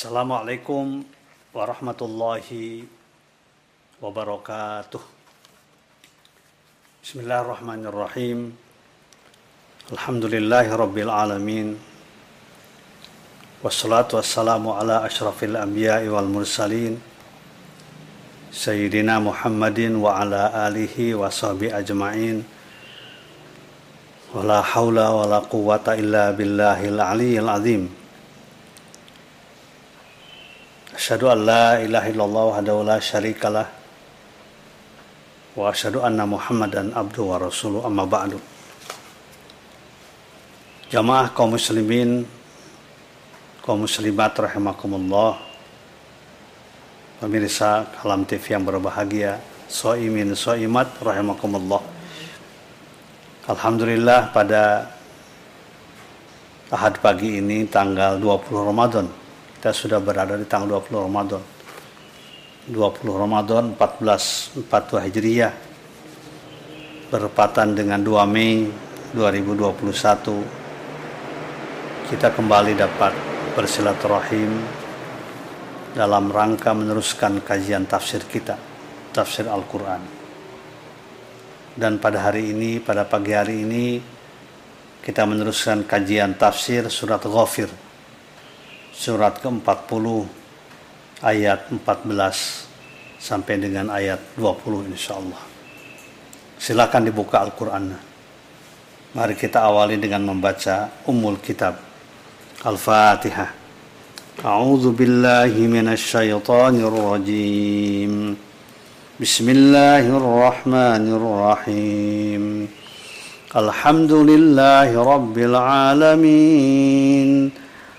Assalamualaikum warahmatullahi wabarakatuh. Bismillahirrahmanirrahim. Alhamdulillahi rabbil alamin. Wassalatu wassalamu ala ashrafil anbiya'i wal mursalin. Sayyidina Muhammadin wa ala alihi wa sahbihi ajma'in. Wala hawla wala quwwata illa billahil aliyyil azim. Asyhadu an la ilaha illallah wahdahu la syarikalah wa asyhadu anna Muhammadan abdu wa rasuluh amma ba'du. Jamaah kaum muslimin kaum muslimat rahimakumullah. Pemirsa Kalam TV yang berbahagia, soimin soimat rahimakumullah. Alhamdulillah pada Ahad pagi ini tanggal 20 Ramadan kita sudah berada di tanggal 20 Ramadan. 20 Ramadan 1442 Hijriah. Berpatan dengan 2 Mei 2021 kita kembali dapat bersilaturahim dalam rangka meneruskan kajian tafsir kita tafsir Al-Quran. Dan pada hari ini pada pagi hari ini kita meneruskan kajian tafsir surat Ghafir surat ke-40 ayat 14 sampai dengan ayat 20 insyaallah. Silakan dibuka Al-Qur'an. Mari kita awali dengan membaca Ummul Kitab. Al-Fatihah. A'udzu billahi minasyaitonir rajim. Bismillahirrahmanirrahim. Alhamdulillahi rabbil alamin.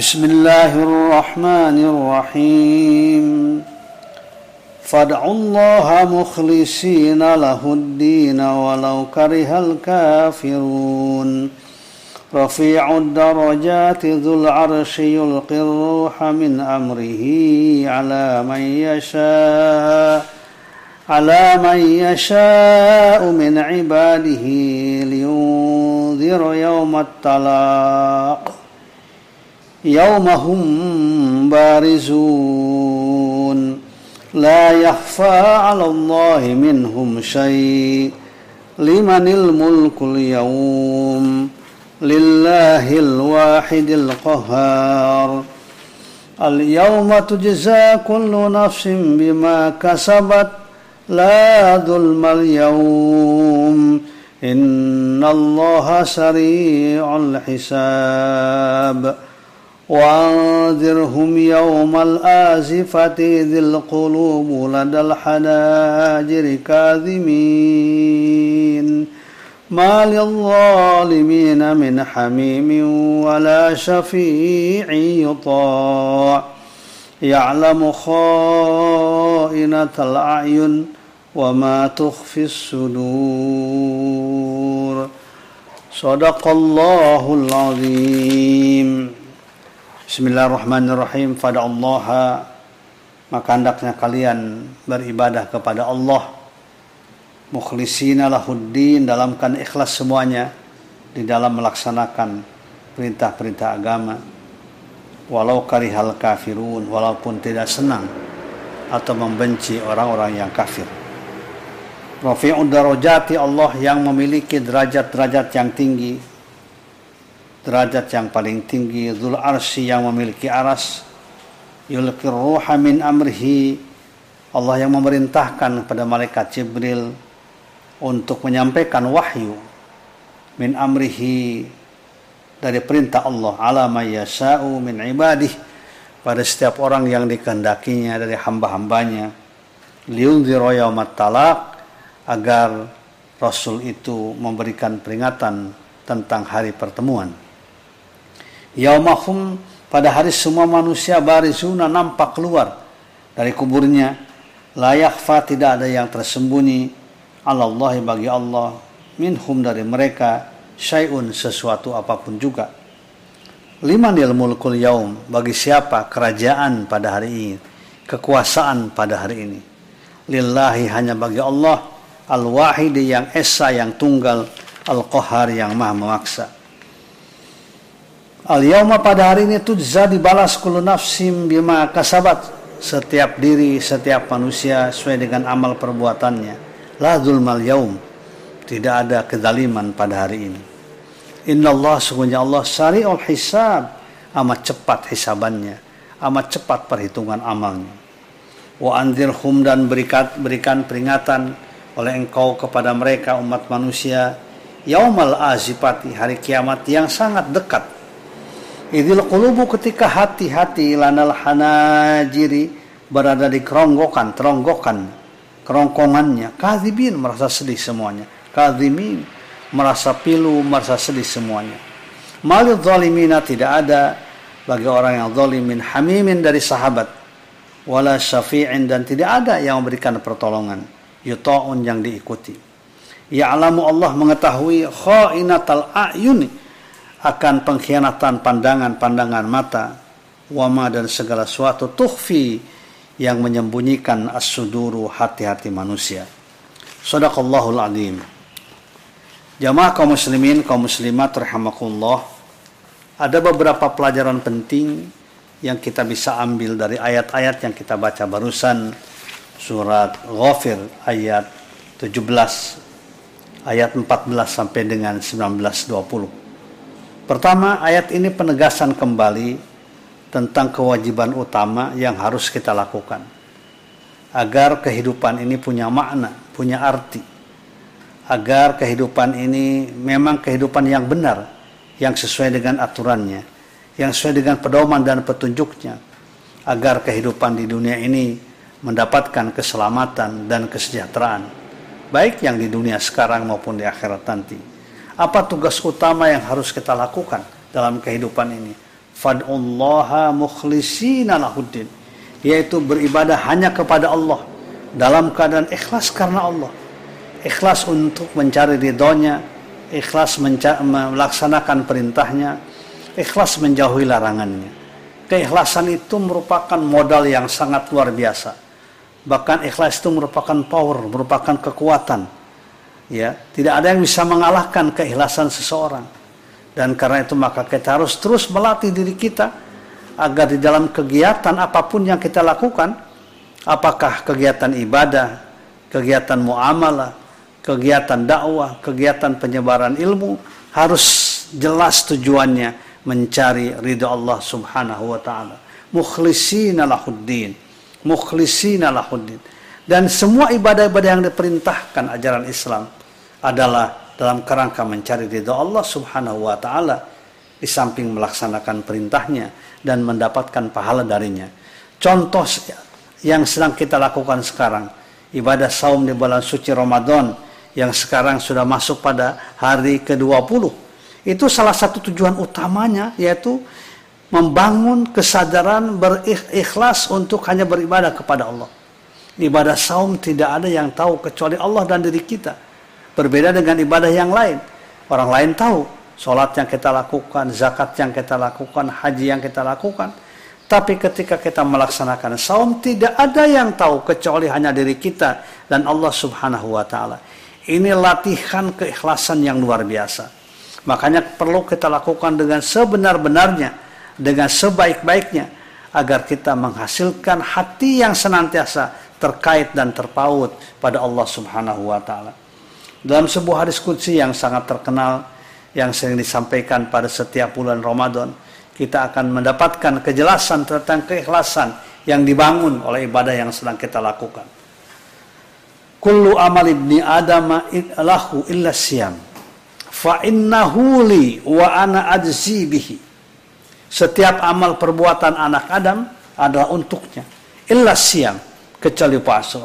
بسم الله الرحمن الرحيم فادعوا الله مخلصين له الدين ولو كره الكافرون رفيع الدرجات ذو العرش يلقي الروح من أمره على من يشاء على من يشاء من عباده لينذر يوم التلاق يوم هم بارزون. لا يخفى على الله منهم شيء. لمن الملك اليوم؟ لله الواحد القهار. اليوم تجزى كل نفس بما كسبت. لا ظلم اليوم. إن الله سريع الحساب. وأنذرهم يوم الآزفة ذي القلوب لدى الحناجر كاذمين ما للظالمين من حميم ولا شفيع يطاع. يعلم خائنة الأعين وما تخفي الصدور. صدق الله العظيم. Bismillahirrahmanirrahim. Pada Allah maka hendaknya kalian beribadah kepada Allah. Mukhlisina lahuddin dalamkan ikhlas semuanya di dalam melaksanakan perintah-perintah agama. Walau karihal kafirun walaupun tidak senang atau membenci orang-orang yang kafir. Rafi'ud darajati Allah yang memiliki derajat-derajat yang tinggi derajat yang paling tinggi Zul Arsy yang memiliki aras yulqir ruha min amrihi Allah yang memerintahkan kepada malaikat Jibril untuk menyampaikan wahyu min amrihi dari perintah Allah ala yasha'u min ibadih pada setiap orang yang dikehendakinya dari hamba-hambanya. Liunzira yaumat talak agar Rasul itu memberikan peringatan tentang hari pertemuan yaumahum pada hari semua manusia barizuna nampak keluar dari kuburnya. Layak fa tidak ada yang tersembunyi. Allah bagi Allah minhum dari mereka syai'un sesuatu apa pun juga. Limanil mulkul yaum bagi siapa kerajaan pada hari ini kekuasaan pada hari ini. Lillahi hanya bagi Allah al-wahid yang esa yang tunggal al-qahar yang maha memaksa al yauma pada hari ini tujza dibalas kullu nafsim bima kasabat. Setiap diri setiap manusia sesuai dengan amal perbuatannya. La zulmal yaum tidak ada kezaliman pada hari ini. Inna Allah sungguhnya Allah syari'ul hisab. Amat cepat hisabannya. Amat cepat perhitungan amalnya. Wa anzirhum dan berikan, berikan peringatan oleh engkau kepada mereka umat manusia yaumal azifati hari kiamat yang sangat dekat idil qulubu ketika hati-hati lanal hanajiri berada di keronggokan teronggokan kerongkongannya. Kadhibin merasa sedih semuanya. Kadhimin merasa pilu merasa sedih semuanya. Malil zalimina tidak ada bagi orang yang zalimin hamimin dari sahabat. Wala syafi'in dan tidak ada yang memberikan pertolongan. Yuta'un yang diikuti. Ya'lamu Allah mengetahui khainatal a'yuni akan pengkhianatan pandangan-pandangan mata wama dan segala suatu tuhfi yang menyembunyikan as-suduru hati-hati manusia. Sadaqallahul azim. Jamaah kaum muslimin, kaum muslimat rahimakumullah. Ada beberapa pelajaran penting yang kita bisa ambil dari ayat-ayat yang kita baca barusan surat Ghafir ayat 17 ayat 14 sampai dengan 1920. Pertama, ayat ini penegasan kembali tentang kewajiban utama yang harus kita lakukan agar kehidupan ini punya makna, punya arti. Agar kehidupan ini memang kehidupan yang benar, yang sesuai dengan aturannya, yang sesuai dengan pedoman dan petunjuknya. Agar kehidupan di dunia ini mendapatkan keselamatan dan kesejahteraan, baik yang di dunia sekarang maupun di akhirat nanti. Apa tugas utama yang harus kita lakukan dalam kehidupan ini? fad'ullaha mukhlisina lahuddin. Yaitu beribadah hanya kepada Allah. Dalam keadaan ikhlas karena Allah. Ikhlas untuk mencari ridhonya. Ikhlas melaksanakan perintahnya. Ikhlas menjauhi larangannya. Keikhlasan itu merupakan modal yang sangat luar biasa. Bahkan ikhlas itu merupakan power merupakan kekuatan ya tidak ada yang bisa mengalahkan keikhlasan seseorang dan karena itu maka kita harus terus melatih diri kita agar di dalam kegiatan apa pun yang kita lakukan, apakah kegiatan ibadah, kegiatan muamalah, kegiatan dakwah, kegiatan penyebaran ilmu, harus jelas tujuannya mencari ridho Allah Subhanahu wa taala. Mukhlisina lahuddin. Mukhlisina lahuddin. Dan semua ibadah-ibadah yang diperintahkan ajaran Islam adalah dalam kerangka mencari ridho Allah Subhanahu wa taala di samping melaksanakan perintahnya dan mendapatkan pahala darinya. Contoh yang sedang kita lakukan sekarang, ibadah saum di bulan suci Ramadan yang sekarang sudah masuk pada hari ke-20. Itu salah satu tujuan utamanya yaitu membangun kesadaran berikhlas untuk hanya beribadah kepada Allah. Ibadah saum tidak ada yang tahu kecuali Allah dan diri kita Berbeda dengan ibadah yang lain. Orang lain tahu sholat yang kita lakukan, zakat yang kita lakukan, haji yang kita lakukan. Tapi ketika kita melaksanakan saum tidak ada yang tahu kecuali hanya diri kita dan Allah Subhanahu wa taala. Ini latihan keikhlasan yang luar biasa. Makanya perlu kita lakukan dengan sebenar-benarnya, dengan sebaik-baiknya agar kita menghasilkan hati yang senantiasa terkait dan terpaut pada Allah Subhanahu wa taala. Dalam sebuah hadis kudsi yang sangat terkenal yang sering disampaikan pada setiap bulan Ramadan, kita akan mendapatkan kejelasan tentang keikhlasan yang dibangun oleh ibadah yang sedang kita lakukan. Kullu amal ibni Adam lahu illa siyam. Fa innahu li wa ana ajzi bihi. Setiap amal perbuatan anak Adam adalah untuknya. Illa siyam. Kecuali puasa.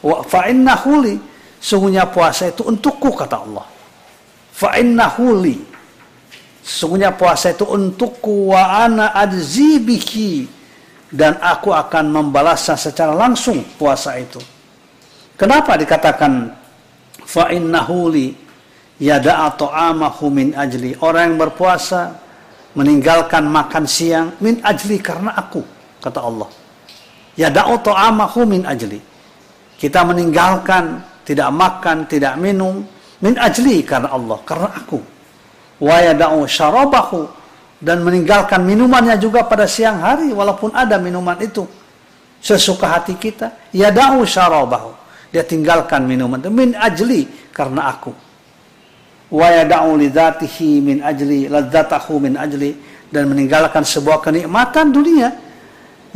Wa fa innahu li Sungguhnya puasa itu untukku kata Allah. Fa li. Sesungguhnya puasa itu untukku wa ana adzibiki dan aku akan membalasnya secara langsung puasa itu. Kenapa dikatakan fa innahu li yada'a ta'amahu min ajli. Orang yang berpuasa meninggalkan makan siang min ajli karena aku, kata Allah. Yada'u ta'amahu min ajli. Kita meninggalkan tidak makan, tidak minum min ajli karena Allah, karena aku. Wa yada'u syarabahu dan meninggalkan minumannya juga pada siang hari walaupun ada minuman itu. Sesuka hati kita yada'u syarabahu dia tinggalkan minuman itu min ajli karena aku. Wa yada'u lidzatihi min ajli ladzatahu min ajli dan meninggalkan sebuah kenikmatan dunia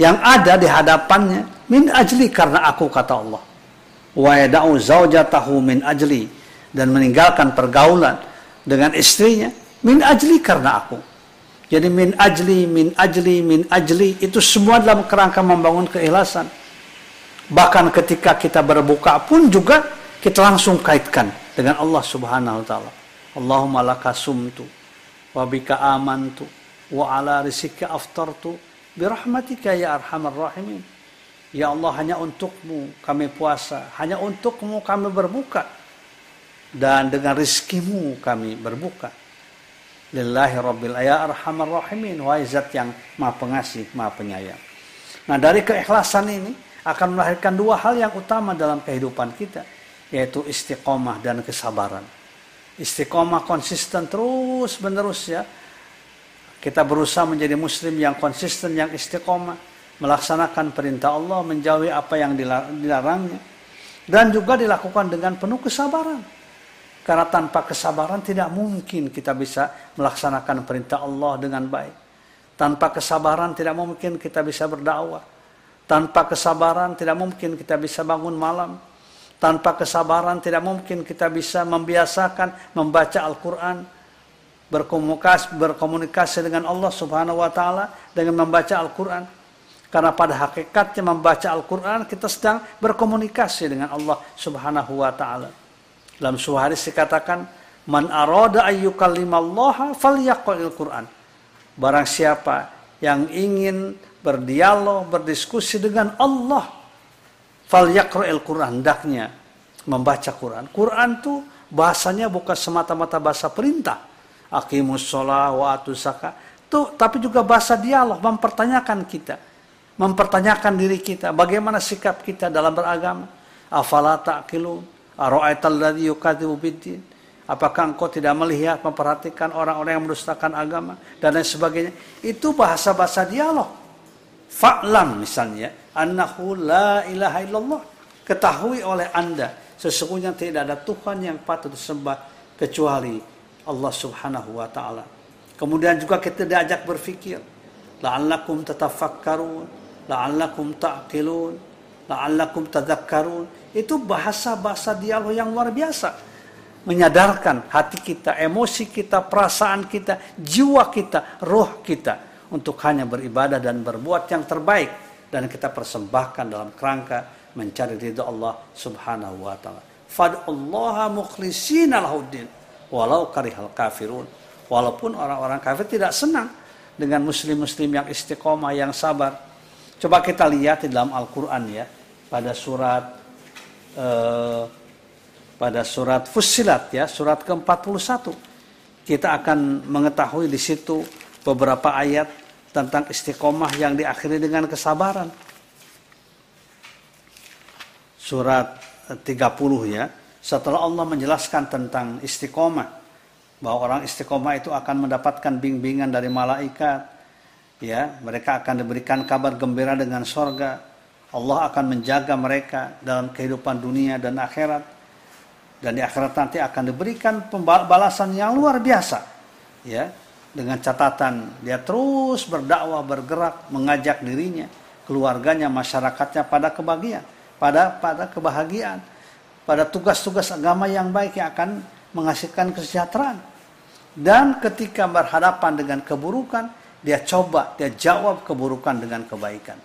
yang ada di hadapannya min ajli karena aku kata Allah wa zaujatahu min ajli dan meninggalkan pergaulan dengan istrinya min ajli karena aku. Jadi min ajli, min ajli, min ajli itu semua dalam kerangka membangun keikhlasan. Bahkan ketika kita berbuka pun juga kita langsung kaitkan dengan Allah Subhanahu wa taala. Allahumma laka sumtu wa bika amantu wa ala rizqika aftartu bi rahmatika ya arhamar rahimin. Ya Allah hanya untukmu kami puasa, hanya untukmu kami berbuka dan dengan rizkimu kami berbuka. Lillahi rabbil ya arhamar rahimin. Wahai zat yang maha pengasih, maha penyayang. Nah dari keikhlasan ini akan melahirkan dua hal yang utama dalam kehidupan kita. Yaitu istiqomah dan kesabaran. Istiqomah konsisten terus menerus ya. Kita berusaha menjadi muslim yang konsisten, yang istiqomah. Melaksanakan perintah Allah, menjauhi apa yang dilarangnya. Dan juga dilakukan dengan penuh kesabaran karena tanpa kesabaran tidak mungkin kita bisa melaksanakan perintah Allah dengan baik. Tanpa kesabaran tidak mungkin kita bisa berdakwah. Tanpa kesabaran tidak mungkin kita bisa bangun malam. Tanpa kesabaran tidak mungkin kita bisa membiasakan membaca Al-Quran. Berkomunikasi, berkomunikasi dengan Allah subhanahu wa ta'ala dengan membaca Al-Quran. Karena pada hakikatnya membaca Al-Quran kita sedang berkomunikasi dengan Allah subhanahu wa ta'ala. Dalam sebuah hadis dikatakan, "Man arada ayyukallimallaha falyaqra'il Qur'an." Barang siapa yang ingin berdialog, berdiskusi dengan Allah, falyaqra'il Qur'an, hendaknya membaca Quran. Quran itu bahasanya bukan semata-mata bahasa perintah. Aqimus sholah wa. Itu, tapi juga bahasa dialog, mempertanyakan kita. Mempertanyakan diri kita, bagaimana sikap kita dalam beragama. Afala ta'qilun. Ara'aitalladzi yukadzibu biddin? Apakah engkau tidak melihat, memperhatikan orang-orang yang mendustakan agama dan lain sebagainya? Itu bahasa-bahasa dialog. Fa'lam misalnya, annahu la ilaha illallah. Ketahui oleh Anda, sesungguhnya tidak ada Tuhan yang patut disembah kecuali Allah Subhanahu wa taala. Kemudian juga kita diajak berfikir, la'allakum tatafakkarun, la'allakum ta'qilun, la'allakum tadhakkarun itu bahasa-bahasa dialog yang luar biasa. Menyadarkan hati kita, emosi kita, perasaan kita, jiwa kita, roh kita. Untuk hanya beribadah dan berbuat yang terbaik. Dan kita persembahkan dalam kerangka mencari ridha Allah subhanahu wa ta'ala. Fad'ullaha mukhlisina lahuddin. Walau karihal kafirun. Walaupun orang-orang kafir tidak senang dengan muslim-muslim yang istiqomah, yang sabar. Coba kita lihat di dalam Al-Quran ya. Pada surat eh, pada surat Fussilat ya, surat ke-41. Kita akan mengetahui di situ beberapa ayat tentang istiqomah yang diakhiri dengan kesabaran. Surat 30 ya, setelah Allah menjelaskan tentang istiqomah bahwa orang istiqomah itu akan mendapatkan bimbingan dari malaikat ya mereka akan diberikan kabar gembira dengan sorga Allah akan menjaga mereka dalam kehidupan dunia dan akhirat. Dan di akhirat nanti akan diberikan pembalasan yang luar biasa. Ya, dengan catatan dia terus berdakwah, bergerak, mengajak dirinya, keluarganya, masyarakatnya pada kebahagiaan, pada pada kebahagiaan, pada tugas-tugas agama yang baik yang akan menghasilkan kesejahteraan. Dan ketika berhadapan dengan keburukan, dia coba, dia jawab keburukan dengan kebaikan.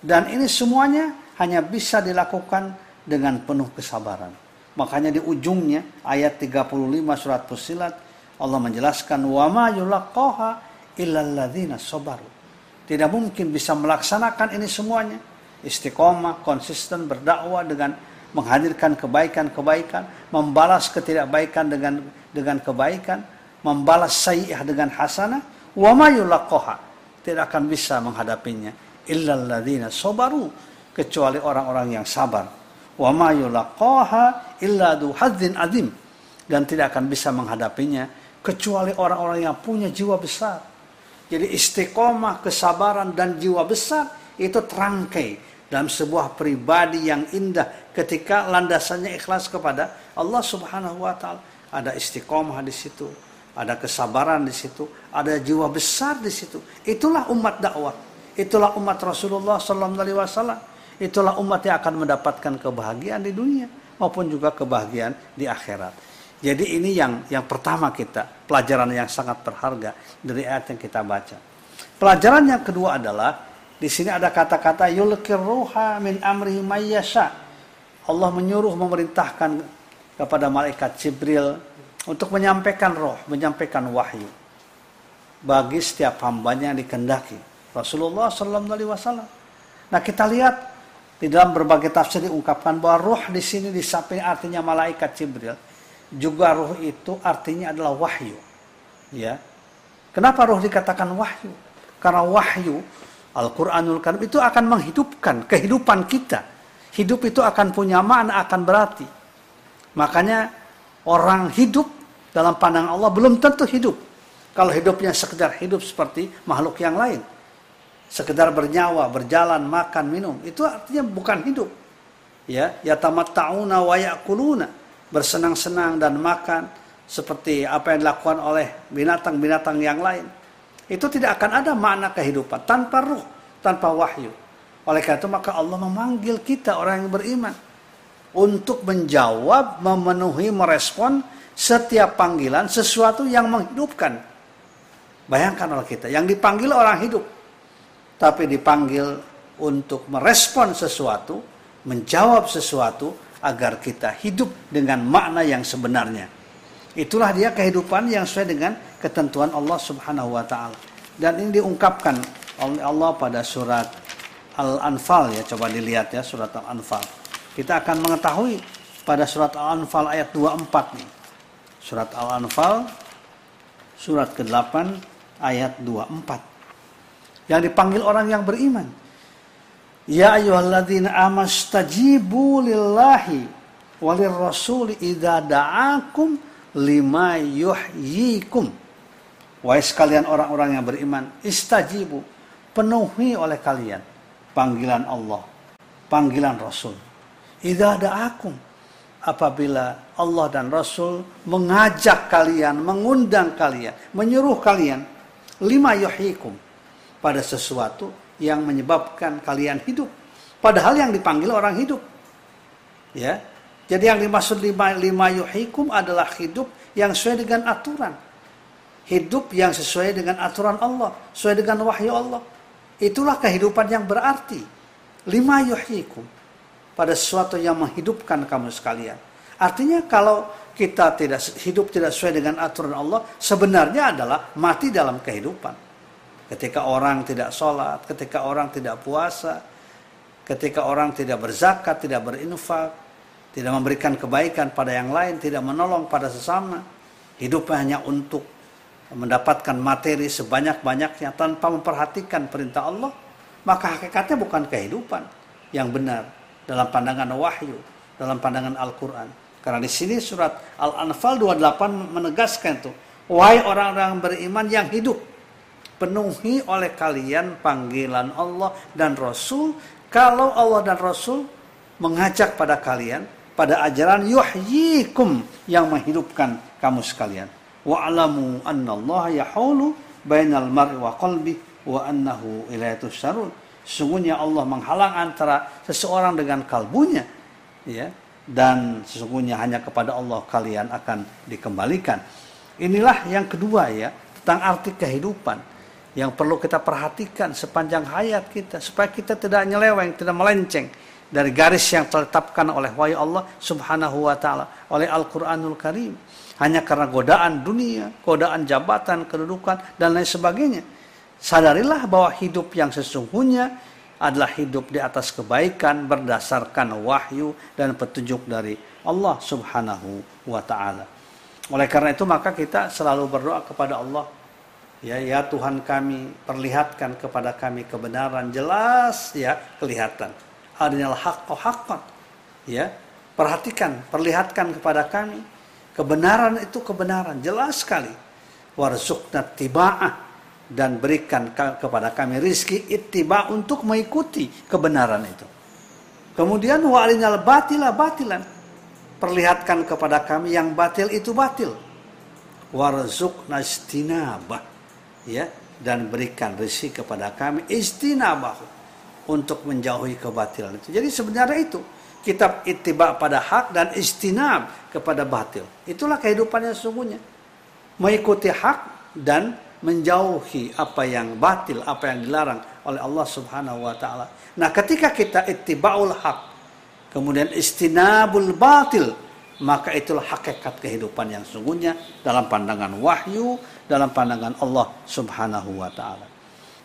Dan ini semuanya hanya bisa dilakukan dengan penuh kesabaran. Makanya di ujungnya ayat 35 surat Fusilat Allah menjelaskan wa ma yulaqaha illalladzina sabaru. Tidak mungkin bisa melaksanakan ini semuanya. Istiqomah, konsisten berdakwah dengan menghadirkan kebaikan-kebaikan, membalas ketidakbaikan dengan dengan kebaikan, membalas sayyi'ah dengan hasanah, wa ma yulaqaha. Tidak akan bisa menghadapinya illalladzina sabaru kecuali orang-orang yang sabar. Wa illa azim dan tidak akan bisa menghadapinya kecuali orang-orang yang punya jiwa besar. Jadi istiqomah, kesabaran dan jiwa besar itu terangkai dalam sebuah pribadi yang indah ketika landasannya ikhlas kepada Allah Subhanahu wa taala. Ada istiqomah di situ, ada kesabaran di situ, ada jiwa besar di situ. Itulah umat dakwah. Itulah umat Rasulullah sallallahu alaihi wasallam. Itulah umat yang akan mendapatkan kebahagiaan di dunia maupun juga kebahagiaan di akhirat. Jadi ini yang yang pertama kita, pelajaran yang sangat berharga dari ayat yang kita baca. Pelajaran yang kedua adalah di sini ada kata-kata yulkir ruha min amrihi mayyasha. Allah menyuruh memerintahkan kepada malaikat Jibril untuk menyampaikan roh, menyampaikan wahyu bagi setiap hambanya yang dikendaki. Rasulullah Sallallahu. Nah kita lihat di dalam berbagai tafsir diungkapkan bahwa roh di sini di samping artinya malaikat Jibril juga roh itu artinya adalah wahyu. Ya. Kenapa roh dikatakan wahyu? Karena wahyu Al-Qur'anul Karim itu akan menghidupkan kehidupan kita. Hidup itu akan punya makna, akan berarti. Makanya orang hidup dalam pandangan Allah belum tentu hidup. Kalau hidupnya sekedar hidup seperti makhluk yang lain. Sekedar bernyawa, berjalan, makan, minum. Itu artinya bukan hidup. Ya, yatamatta'una wa ya'kuluna bersenang-senang dan makan seperti apa yang dilakukan oleh binatang-binatang yang lain. Itu tidak akan ada makna kehidupan tanpa ruh, tanpa wahyu. Oleh karena itu maka Allah memanggil kita orang yang beriman untuk menjawab, memenuhi, merespon setiap panggilan sesuatu yang menghidupkan. Bayangkan oleh kita, yang dipanggil orang hidup, tapi dipanggil untuk merespon sesuatu, menjawab sesuatu agar kita hidup dengan makna yang sebenarnya. Itulah dia kehidupan yang sesuai dengan ketentuan Allah Subhanahu wa taala. Dan ini diungkapkan oleh Allah pada surat Al-Anfal ya, coba dilihat ya surat Al-Anfal. Kita akan mengetahui pada surat Al-Anfal ayat 24 nih. Surat Al-Anfal surat ke-8 ayat 24. Yang dipanggil orang yang beriman. Ya ayyuhalladzina amastajibu lillahi walir rasul idza da'akum lima yuhyikum. Wahai sekalian orang-orang yang beriman, istajibu, penuhi oleh kalian panggilan Allah, panggilan Rasul. Idza da'akum apabila Allah dan Rasul mengajak kalian, mengundang kalian, menyuruh kalian lima yuhyikum pada sesuatu yang menyebabkan kalian hidup. Padahal yang dipanggil orang hidup. Ya. Jadi yang dimaksud lima, lima yuhikum adalah hidup yang sesuai dengan aturan. Hidup yang sesuai dengan aturan Allah. Sesuai dengan wahyu Allah. Itulah kehidupan yang berarti. Lima yuhikum. Pada sesuatu yang menghidupkan kamu sekalian. Artinya kalau kita tidak hidup tidak sesuai dengan aturan Allah, sebenarnya adalah mati dalam kehidupan. Ketika orang tidak sholat, ketika orang tidak puasa, ketika orang tidak berzakat, tidak berinfak, tidak memberikan kebaikan pada yang lain, tidak menolong pada sesama, hidupnya hanya untuk mendapatkan materi sebanyak-banyaknya tanpa memperhatikan perintah Allah, maka hakikatnya bukan kehidupan yang benar dalam pandangan wahyu, dalam pandangan Al-Quran. Karena di sini surat Al-Anfal 28 menegaskan itu, wahai orang-orang beriman yang hidup, penuhi oleh kalian panggilan Allah dan Rasul. Kalau Allah dan Rasul mengajak pada kalian pada ajaran yuhyikum yang menghidupkan kamu sekalian. Wa'lamu anna Allah yahulu bainal mar'i wa qalbi wa annahu ilaihi tusarun sesungguhnya Allah menghalang antara seseorang dengan kalbunya ya dan sesungguhnya hanya kepada Allah kalian akan dikembalikan inilah yang kedua ya tentang arti kehidupan yang perlu kita perhatikan sepanjang hayat kita supaya kita tidak nyeleweng, tidak melenceng dari garis yang ditetapkan oleh wahyu Allah Subhanahu wa taala, oleh Al-Qur'anul Karim. Hanya karena godaan dunia, godaan jabatan, kedudukan dan lain sebagainya. Sadarilah bahwa hidup yang sesungguhnya adalah hidup di atas kebaikan berdasarkan wahyu dan petunjuk dari Allah Subhanahu wa taala. Oleh karena itu maka kita selalu berdoa kepada Allah Ya, ya Tuhan kami, perlihatkan kepada kami kebenaran jelas ya kelihatan. Adinal haqqo haqqan. Ya, perhatikan, perlihatkan kepada kami kebenaran itu kebenaran jelas sekali. Warzuqna tiba'ah dan berikan kepada kami rizki ittiba untuk mengikuti kebenaran itu. Kemudian wa alinal batila batilan. Perlihatkan kepada kami yang batil itu batil. Warzuqna istinabah ya dan berikan rezeki kepada kami istinabah untuk menjauhi kebatilan itu. Jadi sebenarnya itu kitab ittiba pada hak dan istinab kepada batil. Itulah kehidupannya sesungguhnya. Mengikuti hak dan menjauhi apa yang batil, apa yang dilarang oleh Allah Subhanahu wa taala. Nah, ketika kita ittibaul hak, kemudian istinabul batil, maka itulah hakikat kehidupan yang sesungguhnya dalam pandangan wahyu dalam pandangan Allah Subhanahu wa taala.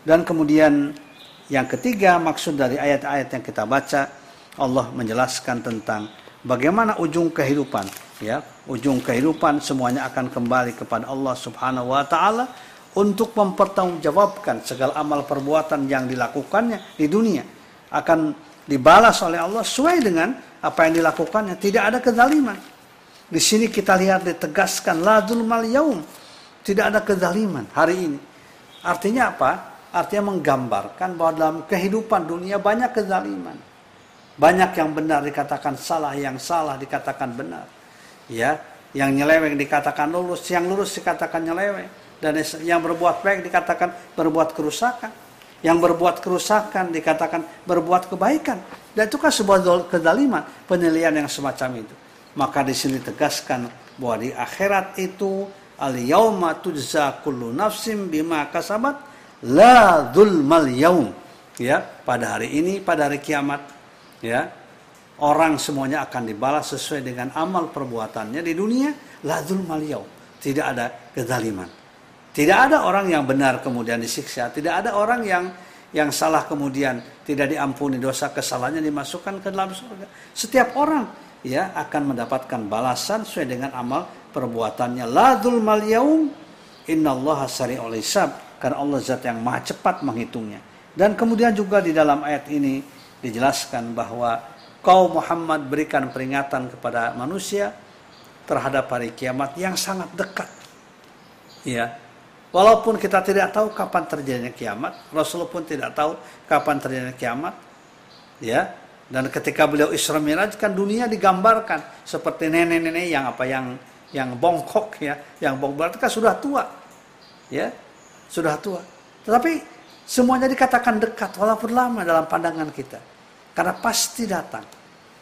Dan kemudian yang ketiga maksud dari ayat-ayat yang kita baca Allah menjelaskan tentang bagaimana ujung kehidupan ya ujung kehidupan semuanya akan kembali kepada Allah Subhanahu wa taala untuk mempertanggungjawabkan segala amal perbuatan yang dilakukannya di dunia akan dibalas oleh Allah sesuai dengan apa yang dilakukannya tidak ada kezaliman di sini kita lihat ditegaskan la dzulmal yaum tidak ada kezaliman hari ini. Artinya apa? Artinya menggambarkan bahwa dalam kehidupan dunia banyak kezaliman. Banyak yang benar dikatakan salah, yang salah dikatakan benar. Ya, yang nyeleweng dikatakan lulus, yang lulus dikatakan nyeleweng dan yang berbuat baik dikatakan berbuat kerusakan. Yang berbuat kerusakan dikatakan berbuat kebaikan. Dan itu kan sebuah kezaliman, penilaian yang semacam itu. Maka di sini tegaskan bahwa di akhirat itu al yauma tujza kullu nafsim bima kasabat la dzulmal yaum ya pada hari ini pada hari kiamat ya orang semuanya akan dibalas sesuai dengan amal perbuatannya di dunia la dzulmal yaum tidak ada kezaliman tidak ada orang yang benar kemudian disiksa tidak ada orang yang yang salah kemudian tidak diampuni dosa kesalahannya dimasukkan ke dalam surga setiap orang ya akan mendapatkan balasan sesuai dengan amal perbuatannya. La dzulmal yaum innallaha sari'ul hisab karena Allah zat yang maha cepat menghitungnya. Dan kemudian juga di dalam ayat ini dijelaskan bahwa kau Muhammad berikan peringatan kepada manusia terhadap hari kiamat yang sangat dekat. Ya. Walaupun kita tidak tahu kapan terjadinya kiamat, Rasulullah pun tidak tahu kapan terjadinya kiamat. Ya. Dan ketika beliau Isra Miraj kan dunia digambarkan seperti nenek-nenek yang apa yang yang bongkok ya, yang bongkok berarti kan sudah tua. Ya, sudah tua. Tetapi semuanya dikatakan dekat walaupun lama dalam pandangan kita. Karena pasti datang.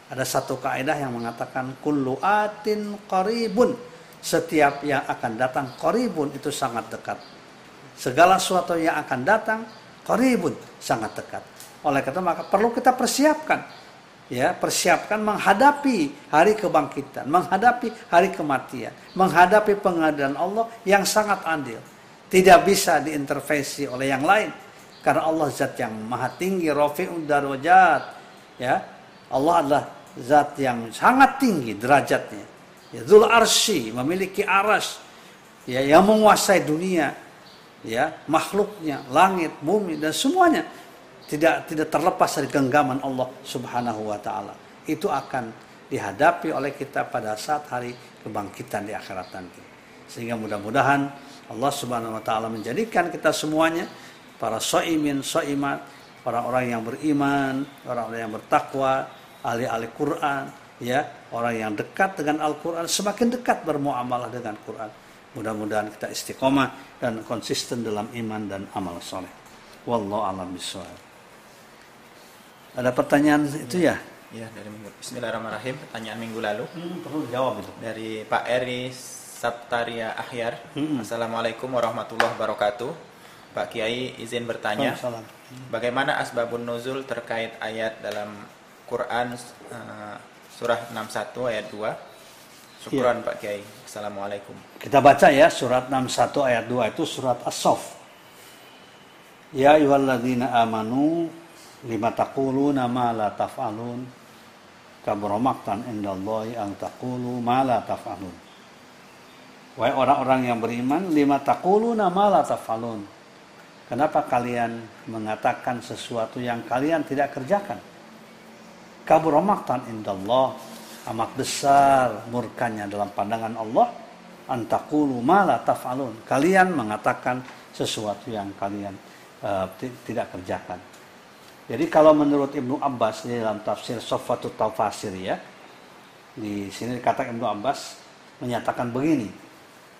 Ada satu kaidah yang mengatakan kullu atin qaribun. Setiap yang akan datang qaribun itu sangat dekat. Segala sesuatu yang akan datang qaribun sangat dekat. Oleh karena maka perlu kita persiapkan ya persiapkan menghadapi hari kebangkitan, menghadapi hari kematian, menghadapi pengadilan Allah yang sangat adil. Tidak bisa diintervensi oleh yang lain karena Allah zat yang maha tinggi, rafi'ud darajat. Ya. Allah adalah zat yang sangat tinggi derajatnya. Ya, Zul Arsy memiliki aras ya yang menguasai dunia ya makhluknya langit bumi dan semuanya tidak tidak terlepas dari genggaman Allah Subhanahu wa taala. Itu akan dihadapi oleh kita pada saat hari kebangkitan di akhirat nanti. Sehingga mudah-mudahan Allah Subhanahu wa taala menjadikan kita semuanya para soimin, soimat, orang-orang yang beriman, orang-orang yang bertakwa, ahli-ahli Quran, ya, orang yang dekat dengan Al-Quran, semakin dekat bermuamalah dengan Quran. Mudah-mudahan kita istiqomah dan konsisten dalam iman dan amal soleh. Wallahu a'lam bishawab. Ada pertanyaan itu ya? Ya dari minggu. Bismillahirrahmanirrahim. Pertanyaan minggu lalu. Hmm, perlu jawab itu. Dari Pak Eri Sabtaria Ahyar. Hmm. Assalamualaikum warahmatullahi wabarakatuh. Pak Kiai izin bertanya. Bagaimana asbabun nuzul terkait ayat dalam Quran uh, surah 61 ayat 2. Syukran ya. Pak Kiai. Assalamualaikum. Kita baca ya surat 61 ayat 2 itu surat As-Saff. Ya ayyuhalladzina amanu lima taquluna ma la taf'alun kabura maqtan indallahi an taqulu ma la taf'alun. Wahai orang-orang yang beriman, lima taquluna ma la taf'alun. Kenapa kalian mengatakan sesuatu yang kalian tidak kerjakan? Kabura maqtan indallah. Amat besar murkanya dalam pandangan Allah. Antakulu mala taf'alun. Kalian mengatakan sesuatu yang kalian uh, tidak kerjakan. Jadi kalau menurut Ibnu Abbas di dalam tafsir Sofatut Tafasir ya di sini kata Ibnu Abbas menyatakan begini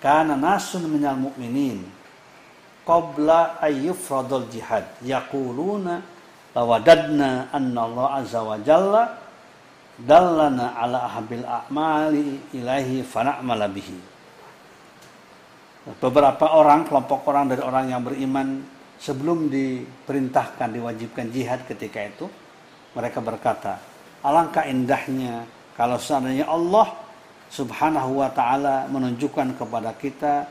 karena nasun minal mu'minin qabla ayyufradul jihad yaquluna lawadadna anna Allah azza wa jalla dallana ala ahabil a'mali ilahi fana'mala bihi. Beberapa orang, kelompok orang dari orang yang beriman sebelum diperintahkan, diwajibkan jihad ketika itu, mereka berkata, alangkah indahnya kalau seandainya Allah subhanahu wa ta'ala menunjukkan kepada kita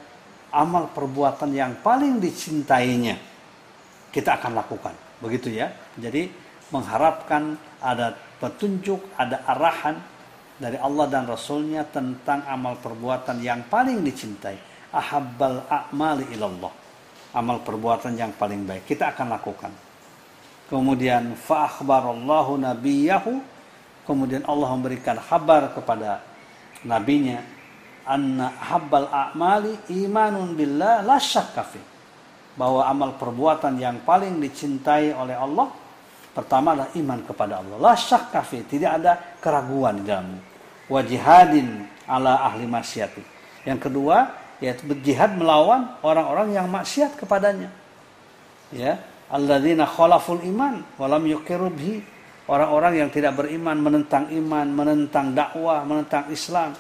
amal perbuatan yang paling dicintainya, kita akan lakukan. Begitu ya. Jadi mengharapkan ada petunjuk, ada arahan dari Allah dan Rasulnya tentang amal perbuatan yang paling dicintai. Ahabbal a'mali ilallah. Amal perbuatan yang paling baik. Kita akan lakukan. Kemudian fa'akhbarallahu nabiyahu. Kemudian Allah memberikan kabar kepada nabinya. Anna habbal a'mali imanun billah la syakka Bahwa amal perbuatan yang paling dicintai oleh Allah Pertama adalah iman kepada Allah. La syak tidak ada keraguan di dalamnya. Wajihadin ala ahli maksiat. Yang kedua, yaitu berjihad melawan orang-orang yang maksiat kepadanya. Ya, alladzina khalaful iman walam yuqirubhi. Orang-orang yang tidak beriman menentang iman, menentang dakwah, menentang Islam.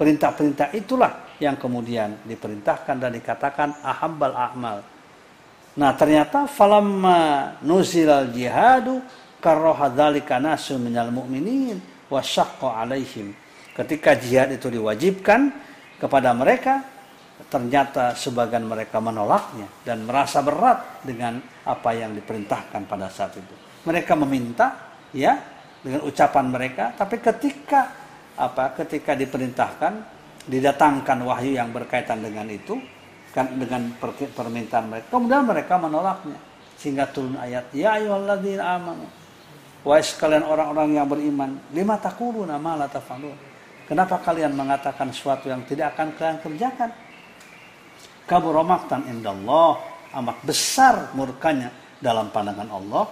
Perintah-perintah itulah yang kemudian diperintahkan dan dikatakan ahabbal a'mal Nah ternyata falamma nuzilal jihadu karroha nasu minal mu'minin wasyaqqa alaihim. Ketika jihad itu diwajibkan kepada mereka, ternyata sebagian mereka menolaknya dan merasa berat dengan apa yang diperintahkan pada saat itu. Mereka meminta ya dengan ucapan mereka, tapi ketika apa ketika diperintahkan didatangkan wahyu yang berkaitan dengan itu, dengan permintaan mereka. Kemudian mereka menolaknya. Sehingga turun ayat ya ayyuhalladzina amanu. Wahai sekalian orang-orang yang beriman lima takuluna ma la tafalun? Kenapa kalian mengatakan sesuatu yang tidak akan kalian kerjakan? Kabura maqtan indallah. Amat besar murkanya dalam pandangan Allah.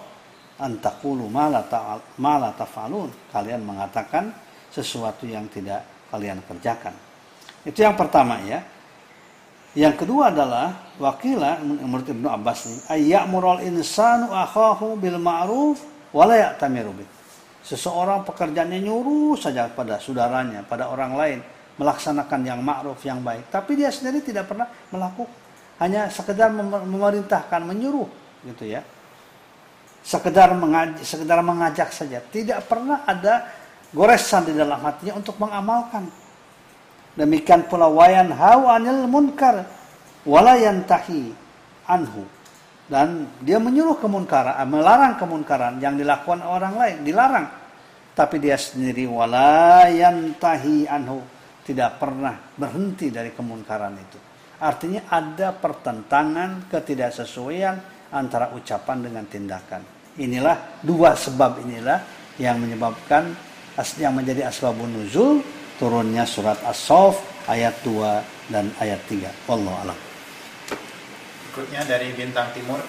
Antakulu mala la tafalun. Kalian mengatakan sesuatu yang tidak kalian kerjakan. Itu yang pertama ya yang kedua adalah wakila menurut Ibnu Abbas ini ayyamurul insanu akhahu bil ma'ruf wa la ya'tamiru Seseorang pekerjaannya nyuruh saja pada saudaranya, pada orang lain melaksanakan yang ma'ruf yang baik, tapi dia sendiri tidak pernah melakukan. Hanya sekedar memerintahkan, menyuruh gitu ya. Sekedar mengajak, sekedar mengajak saja, tidak pernah ada goresan di dalam hatinya untuk mengamalkan Demikian pula wayan hawanil munkar walayan tahi anhu. Dan dia menyuruh kemunkaran, melarang kemunkaran yang dilakukan orang lain, dilarang. Tapi dia sendiri walayan tahi anhu. Tidak pernah berhenti dari kemunkaran itu. Artinya ada pertentangan ketidaksesuaian antara ucapan dengan tindakan. Inilah dua sebab inilah yang menyebabkan yang menjadi asbabun nuzul turunnya surat As-Saff ayat 2 dan ayat 3. Wallahu alam. Berikutnya dari Bintang Timur.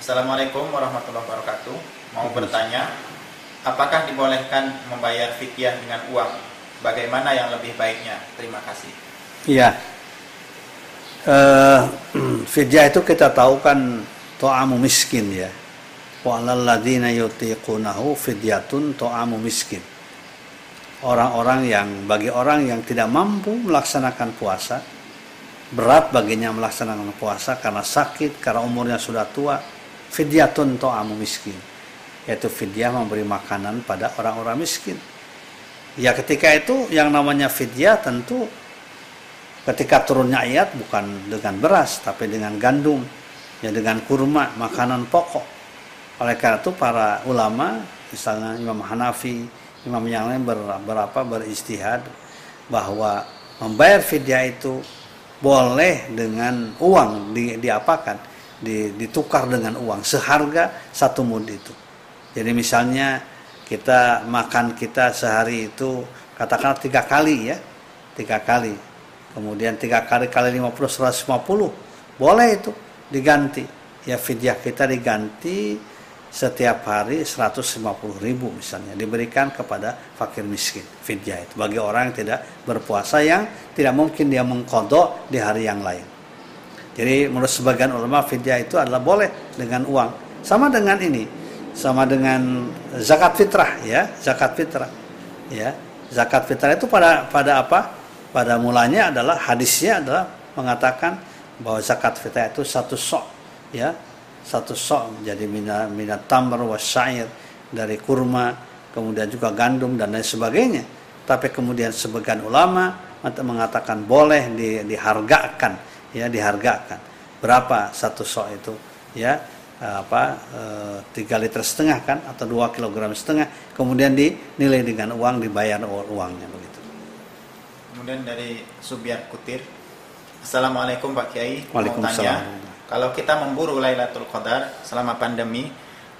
Assalamualaikum warahmatullahi wabarakatuh. Mau bertanya, apakah dibolehkan membayar fidyah dengan uang? Bagaimana yang lebih baiknya? Terima kasih. Iya. Uh, fidyah itu kita tahu kan to'amu miskin ya. Wa alalladzina yutiqunahu fidyatun to'amu miskin orang-orang yang bagi orang yang tidak mampu melaksanakan puasa berat baginya melaksanakan puasa karena sakit karena umurnya sudah tua fidyatun to'amu miskin yaitu fidyah memberi makanan pada orang-orang miskin. Ya ketika itu yang namanya fidyah tentu ketika turunnya ayat bukan dengan beras tapi dengan gandum ya dengan kurma makanan pokok oleh karena itu para ulama misalnya Imam Hanafi Imam yang lain ber, berapa beristihad bahwa membayar fidyah itu boleh dengan uang di, diapakan? Di, ditukar dengan uang seharga satu mud itu. Jadi misalnya kita makan kita sehari itu katakanlah tiga kali ya tiga kali. Kemudian tiga kali kali 50 150 boleh itu diganti. Ya fidyah kita diganti setiap hari 150 ribu misalnya diberikan kepada fakir miskin fidyah itu bagi orang yang tidak berpuasa yang tidak mungkin dia mengkodok di hari yang lain. Jadi menurut sebagian ulama fidyah itu adalah boleh dengan uang. Sama dengan ini sama dengan zakat fitrah ya zakat fitrah ya. Zakat fitrah itu pada pada apa? Pada mulanya adalah hadisnya adalah mengatakan bahwa zakat fitrah itu satu sok ya satu sok jadi minat minat tamar wasyair dari kurma kemudian juga gandum dan lain sebagainya tapi kemudian sebagian ulama mengatakan boleh di, dihargakan ya dihargakan berapa satu sok itu ya apa eh, tiga liter setengah kan atau dua kilogram setengah kemudian dinilai dengan uang dibayar uangnya begitu. Kemudian dari Subiar Kutir, Assalamualaikum Pak Kiai. Waalaikumsalam. Kalau kita memburu Lailatul Qadar selama pandemi,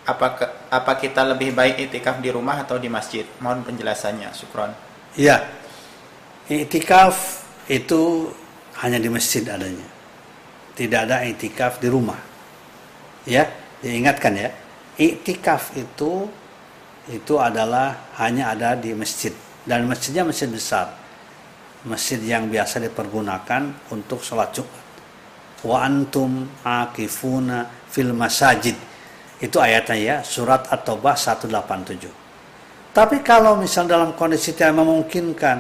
apa apa kita lebih baik itikaf di rumah atau di masjid? Mohon penjelasannya, Sukron. Iya, itikaf itu hanya di masjid adanya, tidak ada itikaf di rumah. Ya diingatkan ya. Iktikaf itu itu adalah hanya ada di masjid. Dan masjidnya masjid besar. Masjid yang biasa dipergunakan untuk sholat jumat wa antum akifuna fil masajid itu ayatnya ya surat at-taubah 187 tapi kalau misal dalam kondisi tidak memungkinkan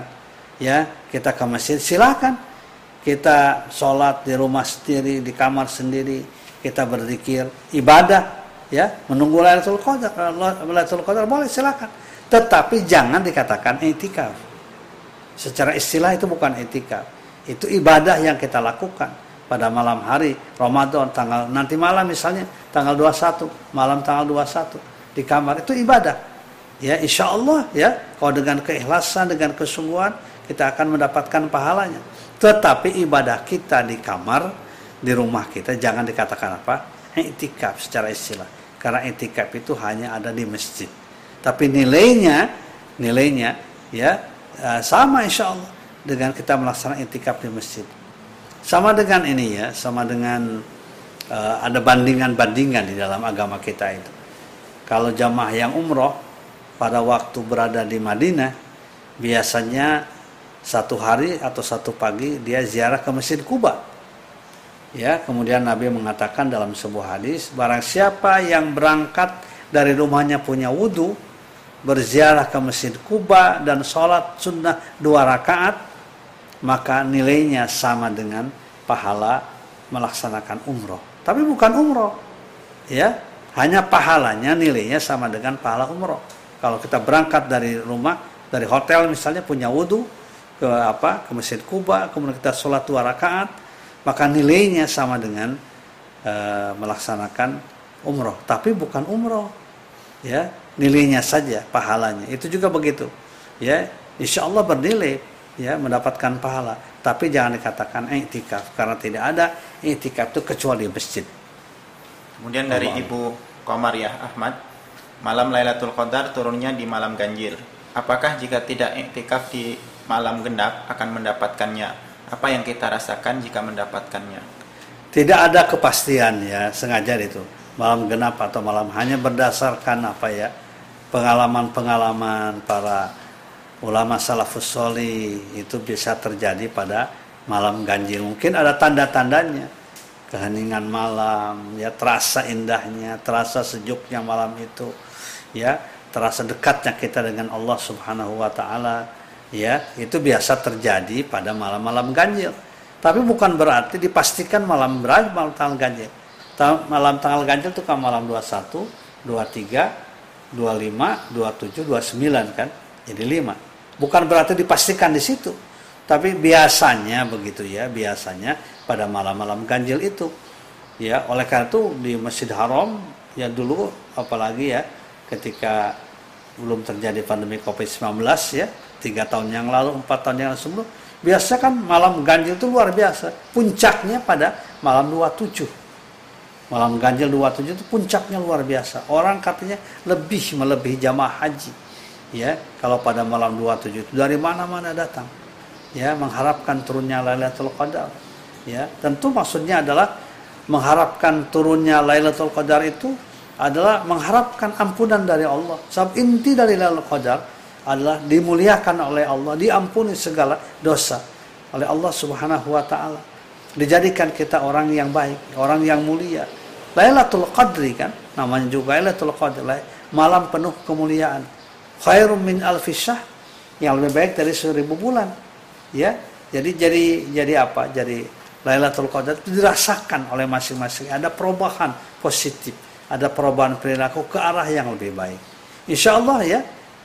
ya kita ke masjid silakan kita sholat di rumah sendiri di kamar sendiri kita berzikir, ibadah, ya, menunggu Lailatul Qadar, Lailatul Qadar boleh silakan. Tetapi jangan dikatakan etikaf. Secara istilah itu bukan etikaf. Itu ibadah yang kita lakukan pada malam hari Ramadan tanggal nanti malam misalnya tanggal 21 malam tanggal 21 di kamar itu ibadah. Ya insya Allah ya kalau dengan keikhlasan dengan kesungguhan kita akan mendapatkan pahalanya. Tetapi ibadah kita di kamar di rumah kita jangan dikatakan apa? Etikaf secara istilah. Karena etikaf itu hanya ada di masjid. Tapi nilainya nilainya ya eh, sama insya Allah dengan kita melaksanakan etikaf di masjid sama dengan ini ya sama dengan uh, ada bandingan-bandingan di dalam agama kita itu. Kalau jamaah yang umroh pada waktu berada di Madinah biasanya satu hari atau satu pagi dia ziarah ke Masjid Kuba Ya, kemudian Nabi mengatakan dalam sebuah hadis, barang siapa yang berangkat dari rumahnya punya wudhu, berziarah ke Masjid Kuba dan sholat sunnah dua rakaat, maka nilainya sama dengan pahala melaksanakan umroh. Tapi bukan umroh, ya, hanya pahalanya nilainya sama dengan pahala umroh. Kalau kita berangkat dari rumah, dari hotel misalnya punya wudhu ke apa ke Masjid Kuba, kemudian kita sholat dua rakaat, maka nilainya sama dengan uh, melaksanakan umroh. Tapi bukan umroh ya. Nilainya saja pahalanya. Itu juga begitu ya. Insya Allah bernilai ya mendapatkan pahala tapi jangan dikatakan iktikaf karena tidak ada iktikaf itu kecuali masjid kemudian dari Allah. Ibu Komariah Ahmad malam Lailatul Qadar turunnya di malam ganjil apakah jika tidak iktikaf di malam genap akan mendapatkannya apa yang kita rasakan jika mendapatkannya? Tidak ada kepastian ya, sengaja itu. Malam genap atau malam hanya berdasarkan apa ya? pengalaman-pengalaman para ulama salafus soli itu bisa terjadi pada malam ganjil. Mungkin ada tanda-tandanya. Keheningan malam, ya terasa indahnya, terasa sejuknya malam itu. Ya, terasa dekatnya kita dengan Allah Subhanahu wa taala ya itu biasa terjadi pada malam-malam ganjil tapi bukan berarti dipastikan malam berapa malam tanggal ganjil malam tanggal ganjil itu kan malam 21 23 25, 27, 29 kan? Jadi 5. Bukan berarti dipastikan di situ. Tapi biasanya begitu ya, biasanya pada malam-malam ganjil itu. Ya, oleh karena itu di Masjid Haram ya dulu apalagi ya ketika belum terjadi pandemi Covid-19 ya, tiga tahun yang lalu, empat tahun yang lalu sebelum, biasa kan malam ganjil itu luar biasa. Puncaknya pada malam 27 Malam ganjil 27 itu puncaknya luar biasa. Orang katanya lebih melebihi jamaah haji. Ya, kalau pada malam 27 itu dari mana-mana datang. Ya, mengharapkan turunnya Lailatul Qadar. Ya, tentu maksudnya adalah mengharapkan turunnya Lailatul Qadar itu adalah mengharapkan ampunan dari Allah. Sebab inti dari Lailatul Qadar adalah dimuliakan oleh Allah, diampuni segala dosa oleh Allah Subhanahu wa taala. Dijadikan kita orang yang baik, orang yang mulia, Lailatul Qadri kan namanya juga Lailatul Qadri malam penuh kemuliaan khairum min alfi yang lebih baik dari seribu bulan. Ya jadi jadi jadi apa? Jadi Lailatul Qadar itu dirasakan oleh masing-masing. Ada perubahan positif ada perubahan perilaku ke arah yang lebih baik. Insya Allah ya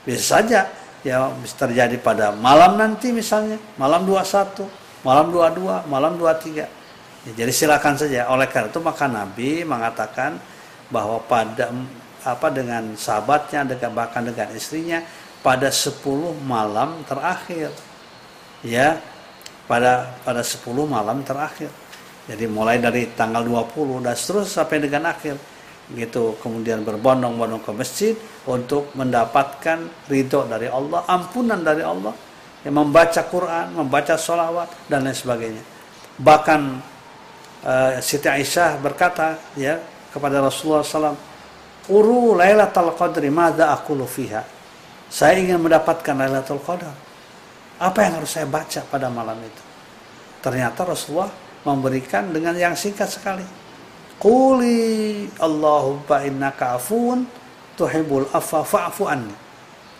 bisa saja ya terjadi pada malam nanti misalnya malam 21 malam 22 malam 23 Ya, jadi silakan saja. Oleh karena itu maka Nabi mengatakan bahwa pada apa dengan sahabatnya dengan bahkan dengan istrinya pada 10 malam terakhir. Ya. Pada pada 10 malam terakhir. Jadi mulai dari tanggal 20 dan terus sampai dengan akhir gitu kemudian berbondong-bondong ke masjid untuk mendapatkan ridho dari Allah ampunan dari Allah yang membaca Quran membaca sholawat dan lain sebagainya bahkan uh, Siti Aisyah berkata ya kepada Rasulullah SAW, Uru Lailatul Qadri, mada aku fiha. Saya ingin mendapatkan Lailatul Qadar. Apa yang harus saya baca pada malam itu? Ternyata Rasulullah memberikan dengan yang singkat sekali. Quli Allahumma innaka afun tuhibbul afwa fa'fu anni.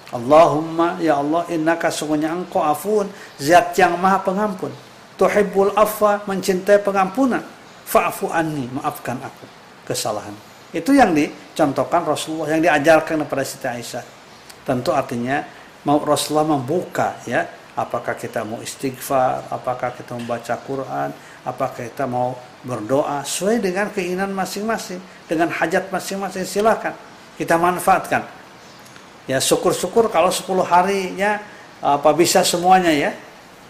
Allahumma ya Allah innaka sungguhnya engkau afun zat yang maha pengampun tuhibbul afwa mencintai pengampunan fa'fu anni maafkan aku kesalahan itu yang dicontohkan Rasulullah yang diajarkan kepada Siti Aisyah. Tentu artinya mau Rasulullah membuka ya. Apakah kita mau istighfar apakah kita membaca Quran apakah kita mau berdoa sesuai dengan keinginan masing-masing dengan hajat masing-masing silakan kita manfaatkan. Ya syukur-syukur kalau 10 harinya apa bisa semuanya ya.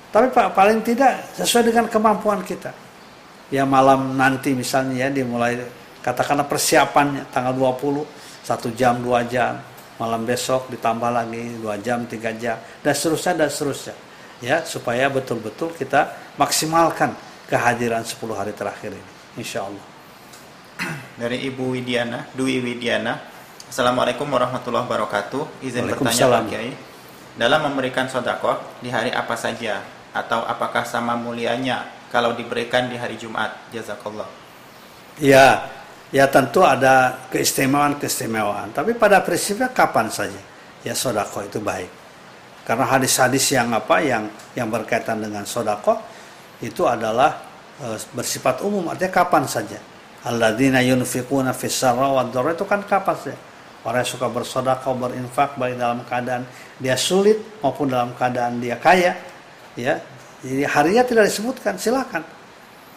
Tapi Pak paling tidak sesuai dengan kemampuan kita. Ya malam nanti misalnya ya dimulai katakanlah persiapannya tanggal 20 satu jam dua jam. Malam besok ditambah lagi dua jam tiga jam. Dan seterusnya dan seterusnya. Ya supaya betul-betul kita maksimalkan kehadiran 10 hari terakhir ini. Insya Allah. Dari Ibu Widiana Dwi Widiana. Assalamualaikum warahmatullahi wabarakatuh. Izin bertanya Pak Kiai. Dalam memberikan sodako di hari apa saja? Atau apakah sama mulianya kalau diberikan di hari Jumat? Jazakallah. Ya, ya tentu ada keistimewaan-keistimewaan. Tapi pada prinsipnya kapan saja ya sodako itu baik. Karena hadis-hadis yang apa yang yang berkaitan dengan sodako itu adalah e, bersifat umum artinya kapan saja. Alladzina yunfikuna fis wa itu kan kapan saja. Orang yang suka bersodako, berinfak baik dalam keadaan dia sulit maupun dalam keadaan dia kaya ya jadi harinya tidak disebutkan silakan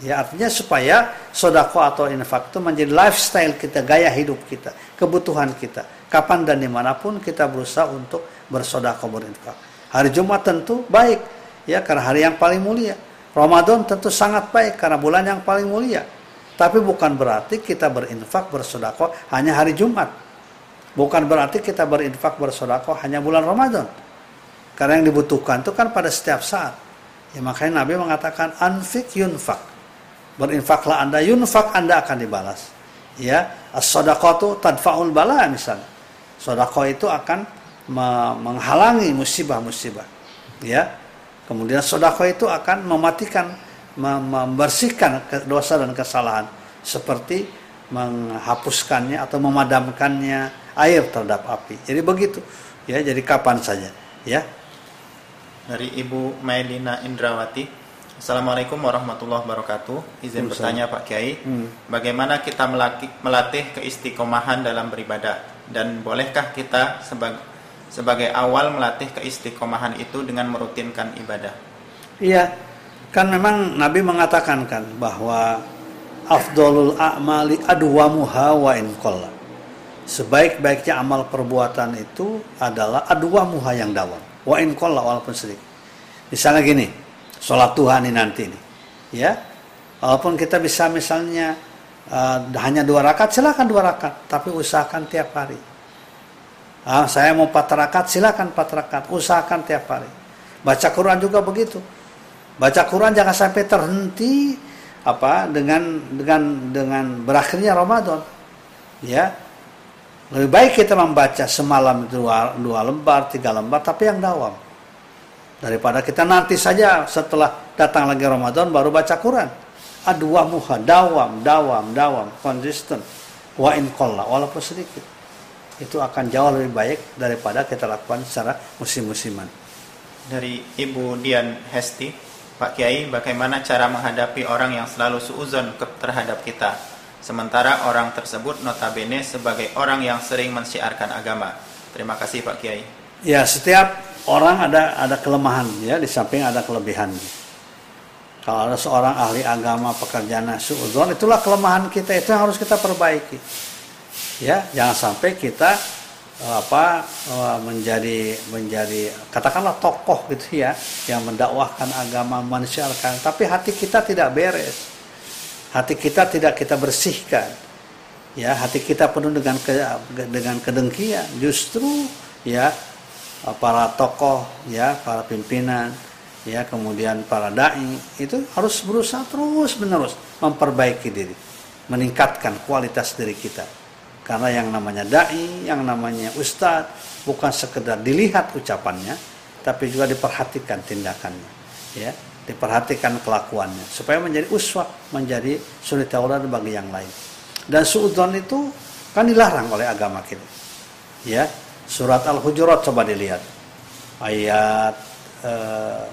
ya artinya supaya sodako atau infak itu menjadi lifestyle kita gaya hidup kita kebutuhan kita. Kapan dan di mana pun kita berusaha untuk bersodako berinfak. Hari Jumat tentu baik ya karena hari yang paling mulia. Ramadan tentu sangat baik karena bulan yang paling mulia. Tapi bukan berarti kita berinfak bersodako hanya hari Jumat. Bukan berarti kita berinfak bersodako hanya bulan Ramadan. Karena yang dibutuhkan itu kan pada setiap saat. Ya makanya Nabi mengatakan anfik yunfak. Berinfaklah Anda, yunfak Anda akan dibalas. Ya, as-sadaqatu tadfa'ul bala misalnya. Sedekah itu akan menghalangi musibah-musibah. Ya. Kemudian sedekah itu akan mematikan membersihkan dosa dan kesalahan seperti menghapuskannya atau memadamkannya air terhadap api. Jadi begitu. Ya, jadi kapan saja, ya dari Ibu Mailina Indrawati. Assalamualaikum warahmatullahi wabarakatuh. Izin bertanya Pak Kiai, hmm. bagaimana kita melatih, melatih keistiqomahan dalam beribadah? dan bolehkah kita sebagai sebagai awal melatih keistiqomahan itu dengan merutinkan ibadah? Iya, kan memang Nabi mengatakan kan bahwa afdolul a'mali adwamuha wa in qalla. Sebaik-baiknya amal perbuatan itu adalah adwamuha yang dawam. Wa in qalla walaupun sedikit. Misalnya gini, sholat Tuhan ini nanti nih. Ya, walaupun kita bisa misalnya uh, hanya dua rakaat silakan dua rakaat tapi usahakan tiap hari. Uh, saya mau empat rakaat silakan empat rakaat usahakan tiap hari. Baca Quran juga begitu. Baca Quran jangan sampai terhenti apa dengan dengan dengan berakhirnya Ramadan. Ya. Lebih baik kita membaca semalam dua, dua lembar tiga lembar tapi yang dawam daripada kita nanti saja setelah datang lagi Ramadan baru baca Quran. Adwamuha dawam dawam dawam konsisten wa in qalla walaupun sedikit. Itu akan jauh lebih baik daripada kita lakukan secara musim-musiman. Dari Ibu Dian Hesti Pak Kiai bagaimana cara menghadapi orang yang selalu suuzon terhadap kita? Sementara orang tersebut notabene sebagai orang yang sering mensiarkan agama. Terima kasih Pak Kiai. Ya setiap orang ada ada kelemahan ya di samping ada kelebihan kalau ada seorang ahli agama pekerjaan suudzon, itulah kelemahan kita itu yang harus kita perbaiki. Ya, jangan sampai kita eh, apa eh, menjadi menjadi katakanlah tokoh gitu ya yang mendakwahkan agama manusia tapi hati kita tidak beres. Hati kita tidak kita bersihkan. Ya, hati kita penuh dengan ke, dengan kedengkian. Justru ya para tokoh ya, para pimpinan ya kemudian para dai itu harus berusaha terus menerus memperbaiki diri meningkatkan kualitas diri kita. Karena yang namanya dai yang namanya ustadz bukan sekedar dilihat ucapannya tapi juga diperhatikan tindakannya ya diperhatikan kelakuannya supaya menjadi uswah menjadi suri taurat bagi yang lain. Dan suudzon itu kan dilarang oleh agama kita ya surat al-hujurat coba dilihat. Ayat eh,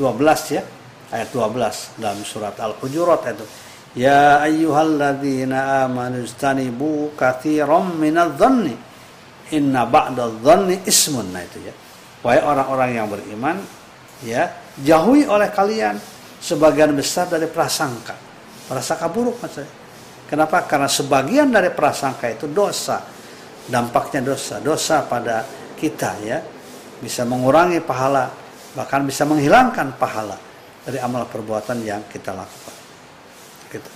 12 ya. Ayat 12 dalam surat Al-Hujurat itu. Ya ayyuhalladzina amanu istanibu katsiran minadh-dhanni inna ba'dadh-dhanni ismun. Nah itu ya. Wahai orang-orang yang beriman ya jauhi oleh kalian sebagian besar dari prasangka. Prasangka buruk maksudnya. Kenapa? Karena sebagian dari prasangka itu dosa dampaknya dosa dosa pada kita ya bisa mengurangi pahala bahkan bisa menghilangkan pahala dari amal perbuatan yang kita lakukan. Gitu.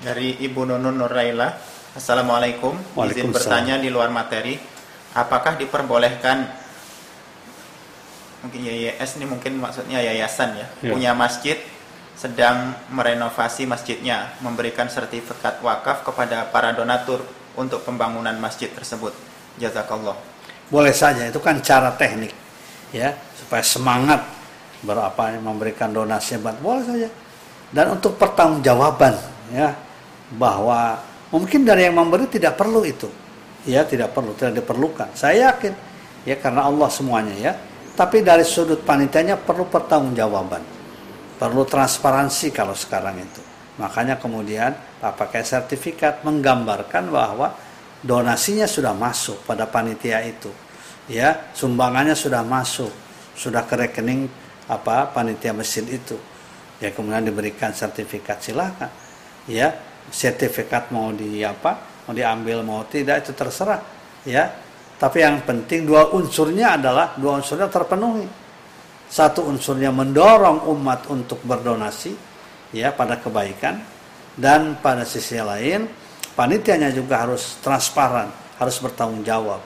Dari Ibu Nunun Nuraila, Assalamualaikum. Izin bertanya di luar materi, apakah diperbolehkan mungkin YYS ini mungkin maksudnya yayasan ya, ya. punya masjid sedang merenovasi masjidnya, memberikan sertifikat wakaf kepada para donatur untuk pembangunan masjid tersebut. Jazakallah. Boleh saja, itu kan cara teknik ya supaya semangat berapa memberikan donasi buat boleh saja dan untuk pertanggungjawaban ya bahwa mungkin dari yang memberi tidak perlu itu ya tidak perlu tidak diperlukan saya yakin ya karena Allah semuanya ya tapi dari sudut panitianya perlu pertanggungjawaban perlu transparansi kalau sekarang itu makanya kemudian pakai sertifikat menggambarkan bahwa donasinya sudah masuk pada panitia itu. Ya sumbangannya sudah masuk sudah ke rekening apa panitia masjid itu. Ya kemudian diberikan sertifikat silakan. Ya sertifikat mau di apa mau diambil mau tidak itu terserah. Ya tapi yang penting dua unsurnya adalah dua unsurnya terpenuhi. Satu unsurnya mendorong umat untuk berdonasi ya pada kebaikan. Dan pada sisi lain panitianya juga harus transparan harus bertanggung jawab.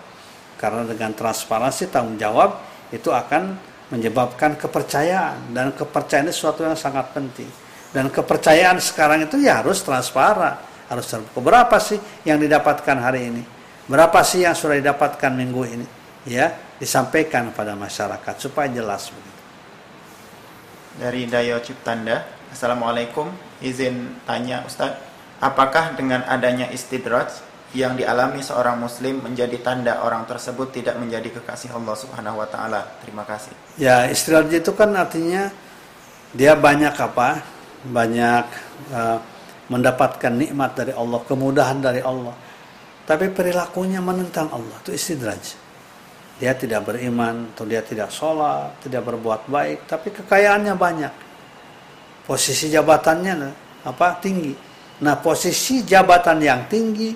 Karena dengan transparansi tanggung jawab itu akan menyebabkan kepercayaan. Dan kepercayaan itu sesuatu yang sangat penting. Dan kepercayaan sekarang itu ya harus transparan. Harus terbuka berapa sih yang didapatkan hari ini? Berapa sih yang sudah didapatkan minggu ini? Ya disampaikan pada masyarakat supaya jelas begitu. Dari Dayo Ciptanda Assalamualaikum izin tanya Ustadz apakah dengan adanya istidraj yang dialami seorang muslim menjadi tanda orang tersebut tidak menjadi kekasih Allah Subhanahu wa taala. Terima kasih. Ya, istilah itu kan artinya dia banyak apa? Banyak uh, mendapatkan nikmat dari Allah, kemudahan dari Allah. tapi perilakunya menentang Allah itu istidraj dia tidak beriman atau dia tidak sholat tidak berbuat baik tapi kekayaannya banyak posisi jabatannya apa tinggi. Nah posisi jabatan yang tinggi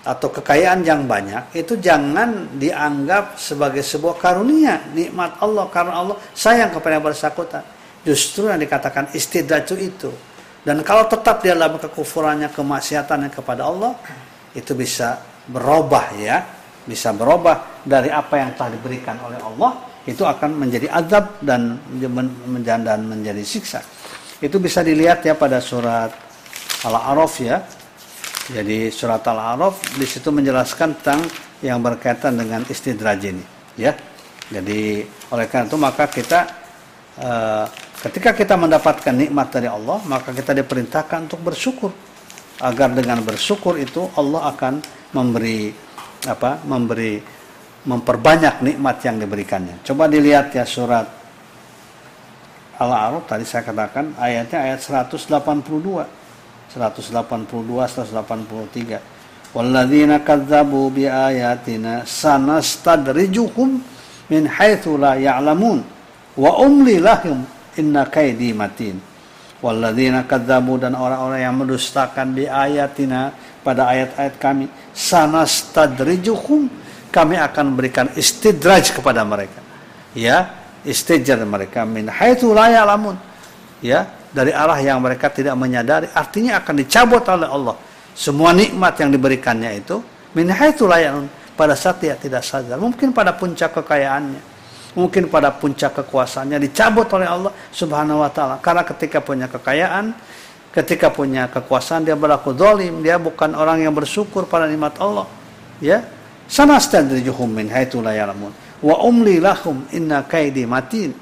atau kekayaan yang banyak itu jangan dianggap sebagai sebuah karunia nikmat Allah. Karena Allah sayang kepada yang bersangkutan. Justru yang dikatakan istidraj itu. Dan kalau tetap dia dalam kekufurannya kemaksiatannya kepada Allah itu bisa berubah ya. Bisa berubah dari apa yang telah diberikan oleh Allah itu akan menjadi azab dan menjadi siksa itu bisa dilihat ya pada surat Al-A'raf ya jadi surat Al-A'raf di situ menjelaskan tentang yang berkaitan dengan istidraj ini, ya. Jadi oleh karena itu maka kita uh, ketika kita mendapatkan nikmat dari Allah, maka kita diperintahkan untuk bersyukur. Agar dengan bersyukur itu Allah akan memberi apa? Memberi memperbanyak nikmat yang diberikannya. Coba dilihat ya surat Al-A'raf tadi saya katakan ayatnya ayat 182 182 183 walladzina kadzabu bi ayatina sanastadrijuhum min haitsu la ya'lamun. Wa umli lahum inna kaidi matin. Walladzina kadzabu dan orang-orang yang mendustakan bi ayatina pada ayat-ayat kami sanastadrijuhum. Kami akan berikan istidraj kepada mereka. Ya istijar mereka. Min haitsu la ya'lamun. Ya dari arah yang mereka tidak menyadari. Artinya akan dicabut oleh Allah. Semua nikmat yang diberikannya itu min haitsu pada saat dia tidak sadar. Mungkin pada puncak kekayaannya. Mungkin pada puncak kekuasaannya. Dicabut oleh Allah Subhanahu wa taala. Karena ketika punya kekayaan ketika punya kekuasaan dia berlaku dolim. Dia bukan orang yang bersyukur pada nikmat Allah. Ya sana stadrijuhum min haitsu la ya'lamun wa umli lahum inna kaidi matin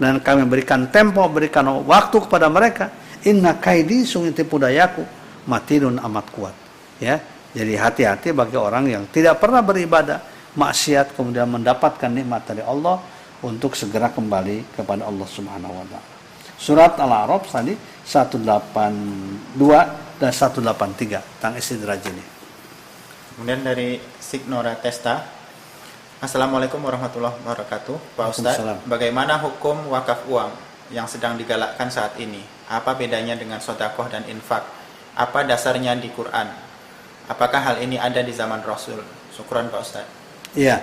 dan kami berikan tempo, berikan waktu kepada mereka. Inna kaidi sungguh tipu dayaku matinun amat kuat. Ya, jadi hati-hati bagi orang yang tidak pernah beribadah, maksiat kemudian mendapatkan nikmat dari Allah untuk segera kembali kepada Allah Subhanahu wa taala. Surat Al-A'raf tadi 182 dan 183 tentang istidraj ini. Kemudian dari Signora Testa Assalamualaikum warahmatullahi wabarakatuh Pak Ustadz, bagaimana hukum wakaf uang yang sedang digalakkan saat ini? Apa bedanya dengan sodakoh dan infak? Apa dasarnya di Quran? Apakah hal ini ada di zaman Rasul? Syukuran Pak Ustadz Iya,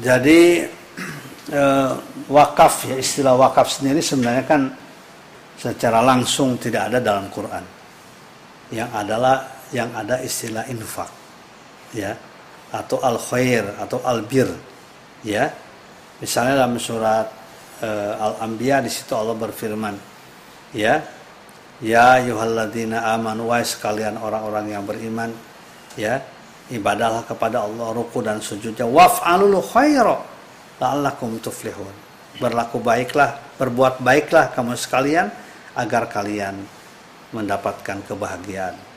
jadi eh, wakaf ya istilah wakaf sendiri sebenarnya kan secara langsung tidak ada dalam Quran yang adalah yang ada istilah infak ya atau al khair atau al bir ya. Misalnya dalam surat uh, al anbiya di situ Allah berfirman ya ya yuhalladina amanu wa sekalian orang-orang yang beriman ya ibadahlah kepada Allah ruku dan sujudnya waf'alul khaira la'allakum tuflihun. Berlaku baiklah berbuat baiklah kamu sekalian agar kalian mendapatkan kebahagiaan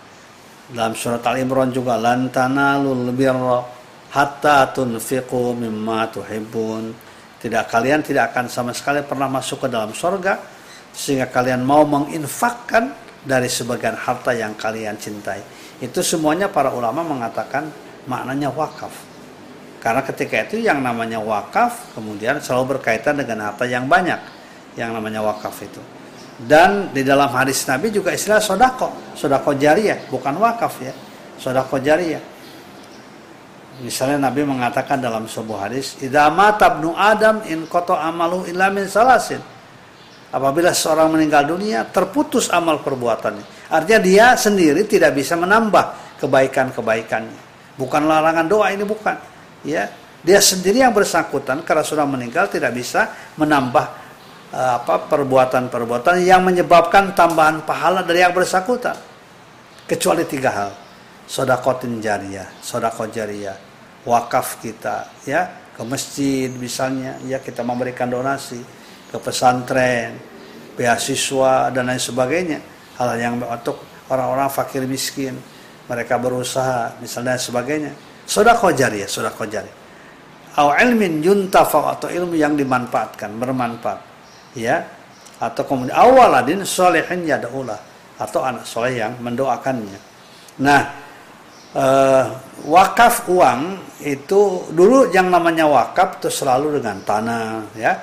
dalam surat Al-Imran juga lan tanalul birra hatta tunfiqu mimma tuhibbun. Tidak kalian tidak akan sama sekali pernah masuk ke dalam surga sehingga kalian mau menginfakkan dari sebagian harta yang kalian cintai. Itu semuanya para ulama mengatakan maknanya wakaf. Karena ketika itu yang namanya wakaf kemudian selalu berkaitan dengan harta yang banyak yang namanya wakaf itu. Dan di dalam hadis Nabi juga istilah sodako, sodako jariah, bukan wakaf ya, sodako jariah. Misalnya Nabi mengatakan dalam sebuah hadis, idama tabnu Adam in koto amalu ilamin salasin." Apabila seorang meninggal dunia, terputus amal perbuatannya. Artinya dia sendiri tidak bisa menambah kebaikan-kebaikannya. Bukan larangan doa ini bukan. Ya, dia sendiri yang bersangkutan karena sudah meninggal tidak bisa menambah apa perbuatan-perbuatan yang menyebabkan tambahan pahala dari yang bersangkutan. Kecuali tiga hal. Sodakotin jariah sodako jariah wakaf kita ya ke masjid misalnya ya kita memberikan donasi ke pesantren beasiswa dan lain sebagainya. Hal yang untuk orang-orang fakir miskin mereka berusaha misalnya dan sebagainya. Sodako jariah sodako jariah. Au ilmin yuntafa atau ilmu yang dimanfaatkan bermanfaat ya. Atau kemudian awaladin solehin yadaulah atau anak soleh yang mendoakannya. Nah, uh, wakaf uang itu dulu yang namanya wakaf itu selalu dengan tanah ya.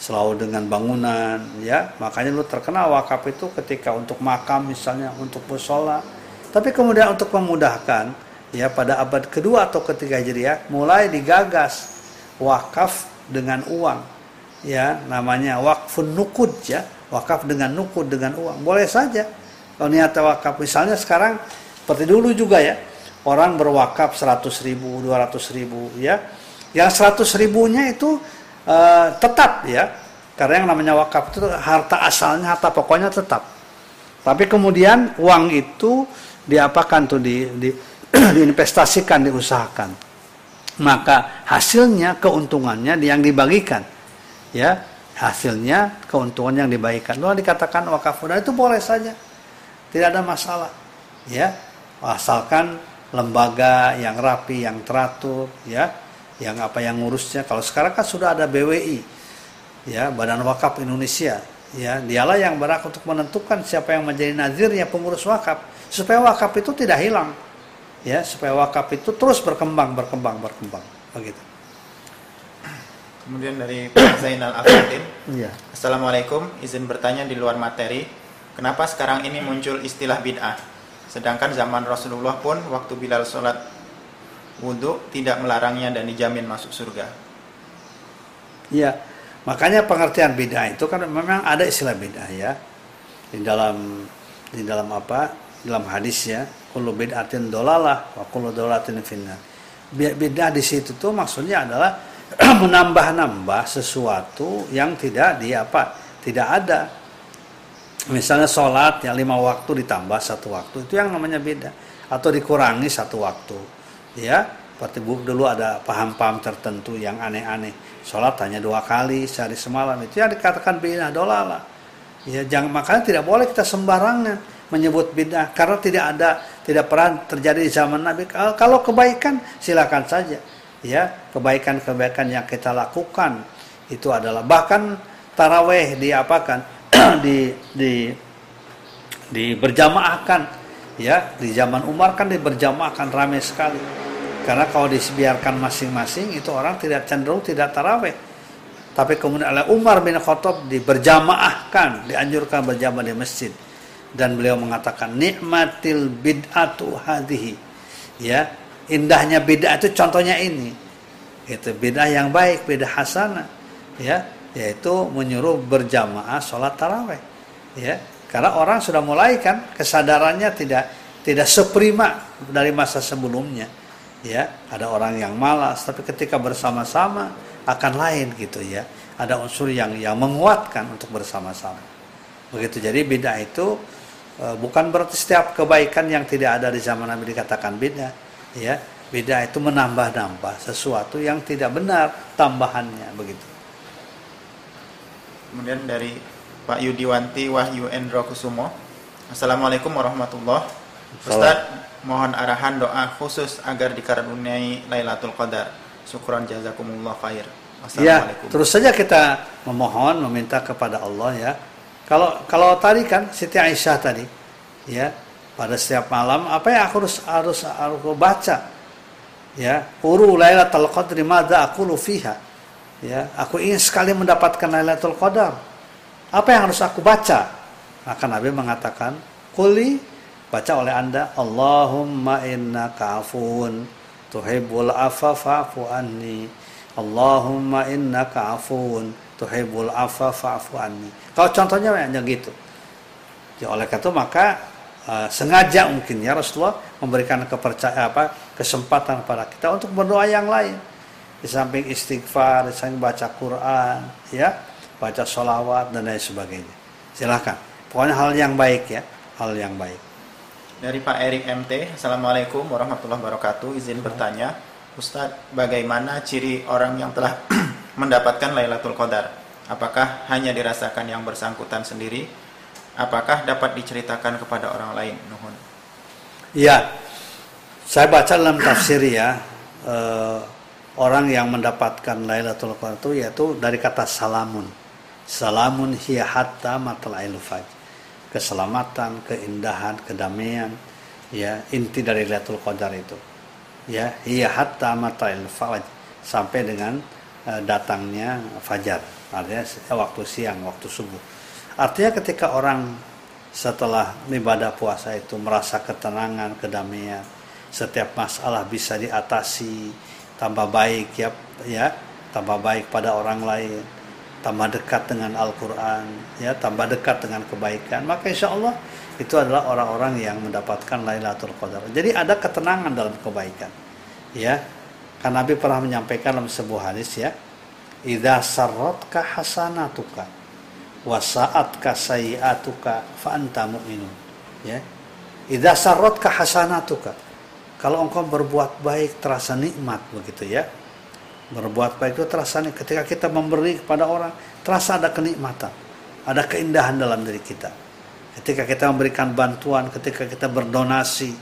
Selalu dengan bangunan ya. Makanya lu terkenal wakaf itu ketika untuk makam misalnya untuk musola. Tapi kemudian untuk memudahkan ya pada abad kedua atau ketiga ya mulai digagas wakaf dengan uang ya namanya wakfun nukud ya. Wakaf dengan nukud dengan uang. Boleh saja. Kalau niat wakaf. Misalnya sekarang seperti dulu juga ya. Orang berwakaf 100 ribu 200 ribu ya. Yang 100 ribunya itu uh, tetap ya. Karena yang namanya wakaf itu harta asalnya harta pokoknya tetap. Tapi kemudian uang itu diapakan tuh? Di, di diinvestasikan diusahakan. Maka hasilnya keuntungannya yang dibagikan ya hasilnya keuntungan yang dibagikan lalu dikatakan wakaf dan itu boleh saja. Tidak ada masalah. Ya asalkan lembaga yang rapi yang teratur ya yang apa yang ngurusnya. Kalau sekarang kan sudah ada BWI ya Badan Wakaf Indonesia ya dialah yang berhak untuk menentukan siapa yang menjadi nazirnya pengurus wakaf. Supaya wakaf itu tidak hilang ya supaya wakaf itu terus berkembang berkembang berkembang begitu kemudian dari Pak Zainal Afidin ya. Assalamualaikum izin bertanya di luar materi kenapa sekarang ini muncul istilah bid'ah sedangkan zaman Rasulullah pun waktu Bilal sholat wudhu tidak melarangnya dan dijamin masuk surga ya Makanya pengertian bid'ah itu kan memang ada istilah bid'ah ya. Di dalam di dalam apa? Dalam hadis ya, kullu bid'atin dolalah wa kullu dolalatin finnar. Bid'ah di situ tuh maksudnya adalah menambah-nambah sesuatu yang tidak di apa? Tidak ada. Misalnya sholat yang lima waktu ditambah satu waktu itu yang namanya beda. Atau dikurangi satu waktu ya. Seperti dulu ada paham-paham tertentu yang aneh-aneh. Sholat hanya dua kali sehari semalam itu yang dikatakan bid'ah dolala. Ya jangan makanya tidak boleh kita sembarangan menyebut bid'ah karena tidak ada tidak pernah terjadi di zaman Nabi. Kalau kebaikan silakan saja ya kebaikan-kebaikan yang kita lakukan itu adalah bahkan taraweh diapakan di di di berjamaahkan ya di zaman Umar kan diberjamaahkan ramai sekali karena kalau dibiarkan masing-masing itu orang tidak cenderung tidak taraweh. Tapi kemudian oleh Umar bin Khattab diberjamaahkan, dianjurkan berjamaah di masjid. Dan beliau mengatakan nikmatil bid'atu hadhihi. Ya, indahnya bid'ah itu contohnya ini. Itu bid'ah yang baik, bid'ah hasanah. Ya, yaitu menyuruh berjamaah sholat taraweh. Ya, karena orang sudah mulai kan kesadarannya tidak tidak seprima dari masa sebelumnya ya ada orang yang malas tapi ketika bersama-sama akan lain gitu ya ada unsur yang yang menguatkan untuk bersama-sama begitu jadi beda itu e, bukan berarti setiap kebaikan yang tidak ada di zaman Nabi dikatakan beda ya beda itu menambah-nambah sesuatu yang tidak benar tambahannya begitu kemudian dari Pak Yudiwanti Wahyu Endro Kusumo Assalamualaikum warahmatullahi wabarakatuh mohon arahan doa khusus agar dikaruniai Lailatul Qadar. Syukran jazakumullah khair. Ya, terus saja kita memohon meminta kepada Allah ya. Kalau kalau tadi kan Siti Aisyah tadi ya, pada setiap malam apa yang aku harus harus harus baca? Ya, uru Lailatul Qadri madza aqulu fiha. Ya, aku ingin sekali mendapatkan Lailatul Qadar. Apa yang harus aku baca? Maka Nabi mengatakan, "Quli baca oleh anda Allahumma inna ka'afun tuhibbul afa fa'fu anni Allahumma inna ka'afun tuhibbul afa fa'fu anni kalau contohnya hanya gitu ya oleh itu maka uh, sengaja mungkin ya Rasulullah memberikan kepercayaan apa kesempatan kepada kita untuk berdoa yang lain di samping istighfar di samping baca Quran ya baca sholawat dan lain sebagainya silahkan pokoknya hal yang baik ya hal yang baik dari Pak Erik MT, Assalamualaikum warahmatullahi wabarakatuh. Izin bertanya, Ustadz, bagaimana ciri orang yang telah mendapatkan Lailatul Qadar? Apakah hanya dirasakan yang bersangkutan sendiri? Apakah dapat diceritakan kepada orang lain? Nuhun. Ya, saya baca dalam tafsir ya, eh, orang yang mendapatkan Lailatul Qadar itu yaitu dari kata salamun. Salamun hiya hatta matla'il fajr keselamatan, keindahan, kedamaian ya inti dari Lailatul Qadar itu ya iya hatta mata'il fajr sampai dengan uh, datangnya fajar artinya waktu siang waktu subuh artinya ketika orang setelah ibadah puasa itu merasa ketenangan kedamaian setiap masalah bisa diatasi tambah baik ya ya tambah baik pada orang lain tambah dekat dengan Al-Quran ya tambah dekat dengan kebaikan maka insya Allah itu adalah orang-orang yang mendapatkan Lailatul Qadar. Jadi ada ketenangan dalam kebaikan. Ya. Kan Nabi pernah menyampaikan dalam sebuah hadis ya, "Idza sarratka hasanatuka wa sa'atka sayi'atuka fa anta mu'minun." Ya. Idza sarratka hasanatuka. Kalau engkau berbuat baik terasa nikmat begitu ya. Berbuat baik itu terasa nikmat. Ketika kita memberi kepada orang, terasa ada kenikmatan, ada keindahan dalam diri kita ketika kita memberikan bantuan, ketika kita berdonasi,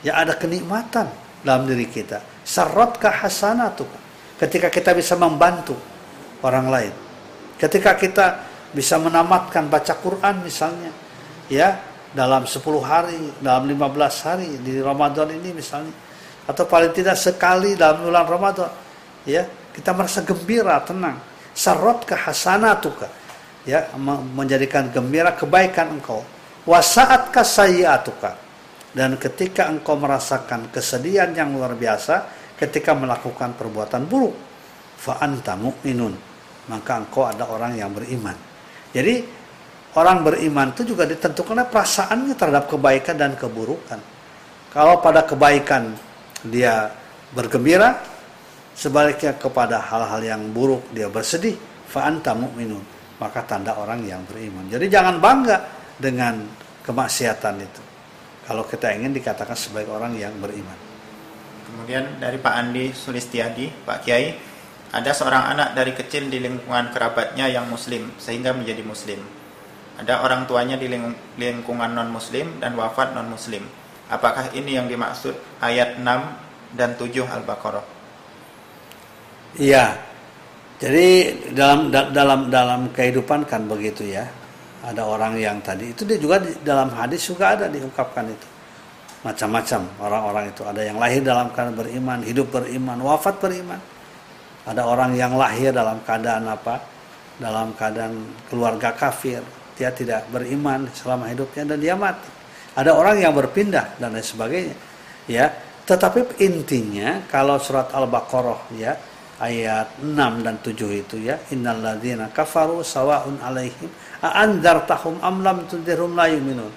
ya ada kenikmatan dalam diri kita. Sarot hasanatu. Ketika kita bisa membantu orang lain. Ketika kita bisa menamatkan baca Quran misalnya, ya dalam 10 hari, dalam 15 hari di Ramadan ini misalnya, atau paling tidak sekali dalam bulan Ramadan, ya. Kita merasa gembira, tenang. Sarot hasanatuka ya menjadikan gembira kebaikan engkau. Wasaat kasayiatuka dan ketika engkau merasakan kesedihan yang luar biasa ketika melakukan perbuatan buruk fa anta mu'minun maka engkau ada orang yang beriman jadi orang beriman itu juga ditentukan perasaannya terhadap kebaikan dan keburukan kalau pada kebaikan dia bergembira sebaliknya kepada hal-hal yang buruk dia bersedih fa anta mu'minun maka tanda orang yang beriman. Jadi jangan bangga dengan kemaksiatan itu. Kalau kita ingin dikatakan sebagai orang yang beriman. Kemudian dari Pak Andi Sulistiadi, Pak Kiai, ada seorang anak dari kecil di lingkungan kerabatnya yang muslim sehingga menjadi muslim. Ada orang tuanya di lingkungan non muslim dan wafat non muslim. Apakah ini yang dimaksud ayat 6 dan 7 Al-Baqarah? Iya, jadi dalam dalam dalam kehidupan kan begitu ya. Ada orang yang tadi itu dia juga di, dalam hadis juga ada diungkapkan itu. Macam-macam orang-orang itu. Ada yang lahir dalam keadaan beriman, hidup beriman, wafat beriman. Ada orang yang lahir dalam keadaan apa? Dalam keadaan keluarga kafir, dia tidak beriman selama hidupnya dan dia mati. Ada orang yang berpindah dan lain sebagainya. Ya, tetapi intinya kalau surat Al-Baqarah ya ayat 6 dan 7 itu ya innalladzina kafaru sawaun alaihim a'andzartahum am lam tundirhum la yu'minun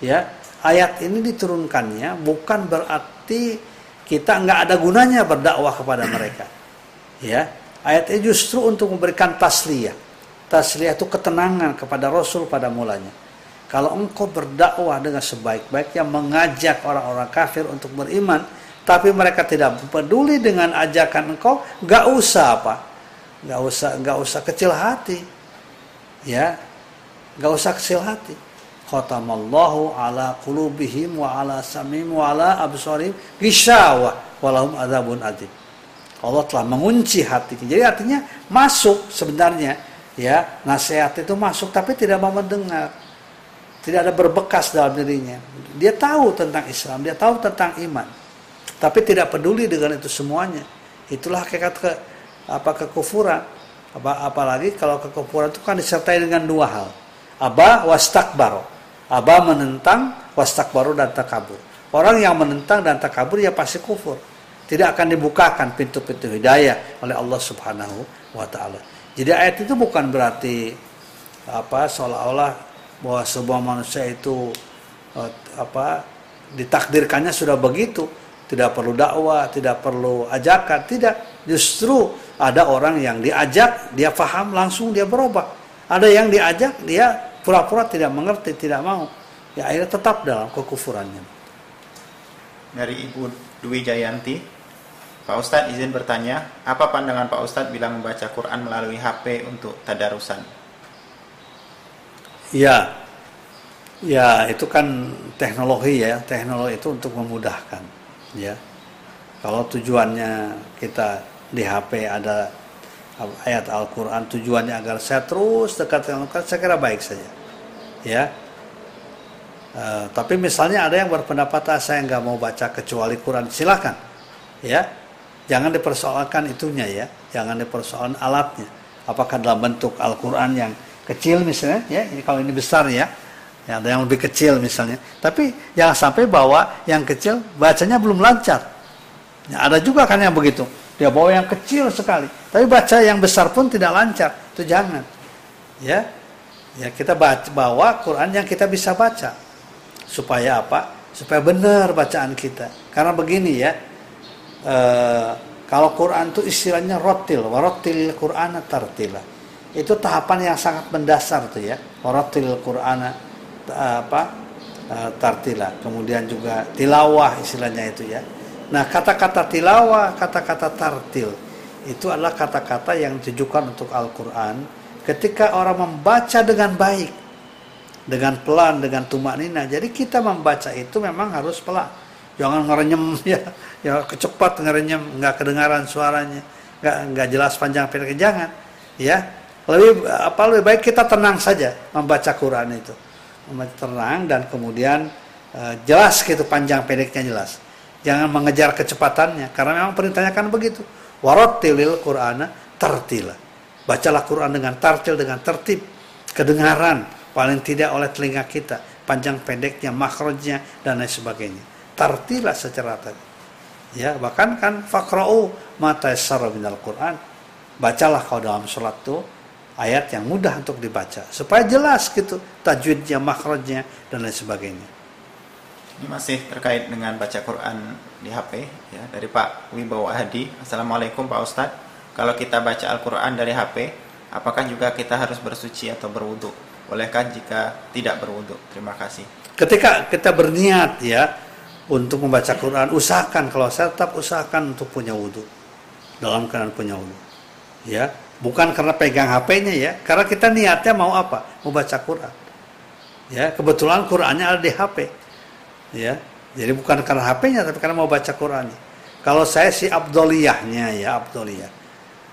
ya ayat ini diturunkannya bukan berarti kita nggak ada gunanya berdakwah kepada mereka ya ayat ini justru untuk memberikan tasliyah tasliyah itu ketenangan kepada Rasul pada mulanya kalau engkau berdakwah dengan sebaik-baiknya mengajak orang-orang kafir untuk beriman tapi mereka tidak peduli dengan ajakan engkau, nggak usah apa, nggak usah nggak usah kecil hati, ya, nggak usah kecil hati. Khatamallahu ala qulubihim wa ala samim wa ala absarim gishawa walahum adzabun adzim. Allah telah mengunci hatinya. Jadi artinya masuk sebenarnya ya nasihat itu masuk tapi tidak mau mendengar. Tidak ada berbekas dalam dirinya. Dia tahu tentang Islam, dia tahu tentang iman tapi tidak peduli dengan itu semuanya. Itulah hakikat ke apa kekufuran. Apa, apalagi kalau kekufuran itu kan disertai dengan dua hal. Aba wastakbaro. Aba menentang, wastakbaro dan takabur. Orang yang menentang dan takabur ya pasti kufur. Tidak akan dibukakan pintu-pintu hidayah oleh Allah Subhanahu wa taala. Jadi ayat itu bukan berarti apa seolah-olah bahwa sebuah manusia itu eh, apa ditakdirkannya sudah begitu tidak perlu dakwah, tidak perlu ajakan, tidak. Justru ada orang yang diajak, dia paham langsung dia berubah. Ada yang diajak, dia pura-pura tidak mengerti, tidak mau. Ya akhirnya tetap dalam kekufurannya. Dari Ibu Dwi Jayanti, Pak Ustadz izin bertanya, apa pandangan Pak Ustadz bila membaca Quran melalui HP untuk tadarusan? Ya, ya itu kan teknologi ya, teknologi itu untuk memudahkan ya kalau tujuannya kita di HP ada ayat Al-Quran tujuannya agar saya terus dekat dengan Al-Quran saya kira baik saja ya Uh, tapi misalnya ada yang berpendapat ah, saya nggak mau baca kecuali Quran, silakan, ya. Jangan dipersoalkan itunya ya, jangan dipersoalkan alatnya. Apakah dalam bentuk Al-Quran yang kecil misalnya, ya. Ini kalau ini besar ya, ya ada yang lebih kecil misalnya. Tapi jangan sampai bawa yang kecil bacanya belum lancar. Ya, ada juga kan yang begitu. Dia bawa yang kecil sekali, tapi baca yang besar pun tidak lancar. Itu jangan. Ya, ya kita bawa Quran yang kita bisa baca supaya apa? Supaya benar bacaan kita. Karena begini ya, e, kalau Quran itu istilahnya rotil, warotil Quran tartila. Itu tahapan yang sangat mendasar tuh ya, warotil Quran apa e, tartila. Kemudian juga tilawah istilahnya itu ya. Nah kata-kata tilawah, kata-kata tartil itu adalah kata-kata yang ditujukan untuk Al-Quran ketika orang membaca dengan baik dengan pelan dengan tumak nina jadi kita membaca itu memang harus pelan jangan ngerenyem ya. Ya kecepat ngerenyem nggak kedengaran suaranya. Nggak nggak jelas panjang pendek. Jangan ya. Lebih apa lebih baik kita tenang saja membaca Quran itu. Membaca tenang dan kemudian uh, jelas gitu panjang pendeknya jelas. Jangan mengejar kecepatannya karena memang perintahnya kan begitu. Warotilil Qur'ana tertila bacalah Quran dengan tartil dengan tertib. Kedengaran paling tidak oleh telinga kita. Panjang pendeknya makrojnya dan lain sebagainya tartilah secara tadi. Ya bahkan kan fakra'u mata minal Quran. Bacalah kau dalam sholat tuh ayat yang mudah untuk dibaca supaya jelas gitu tajwidnya makrojnya dan lain sebagainya. Ini masih terkait dengan baca Quran di HP ya dari Pak Wibawa Hadi. Assalamualaikum Pak Ustadz. Kalau kita baca Al-Quran dari HP apakah juga kita harus bersuci atau berwudhu? Bolehkah jika tidak berwudhu? Terima kasih. Ketika kita berniat ya untuk membaca Quran, usahakan kalau saya tetap usahakan untuk punya wudhu dalam keadaan punya wudhu. Ya, bukan karena pegang HP-nya ya, karena kita niatnya mau apa? Mau baca Quran. Ya, kebetulan Qurannya ada di HP. Ya, jadi bukan karena HP-nya tapi karena mau baca Qurannya. Kalau saya si abdoliyahnya ya abdoliyah.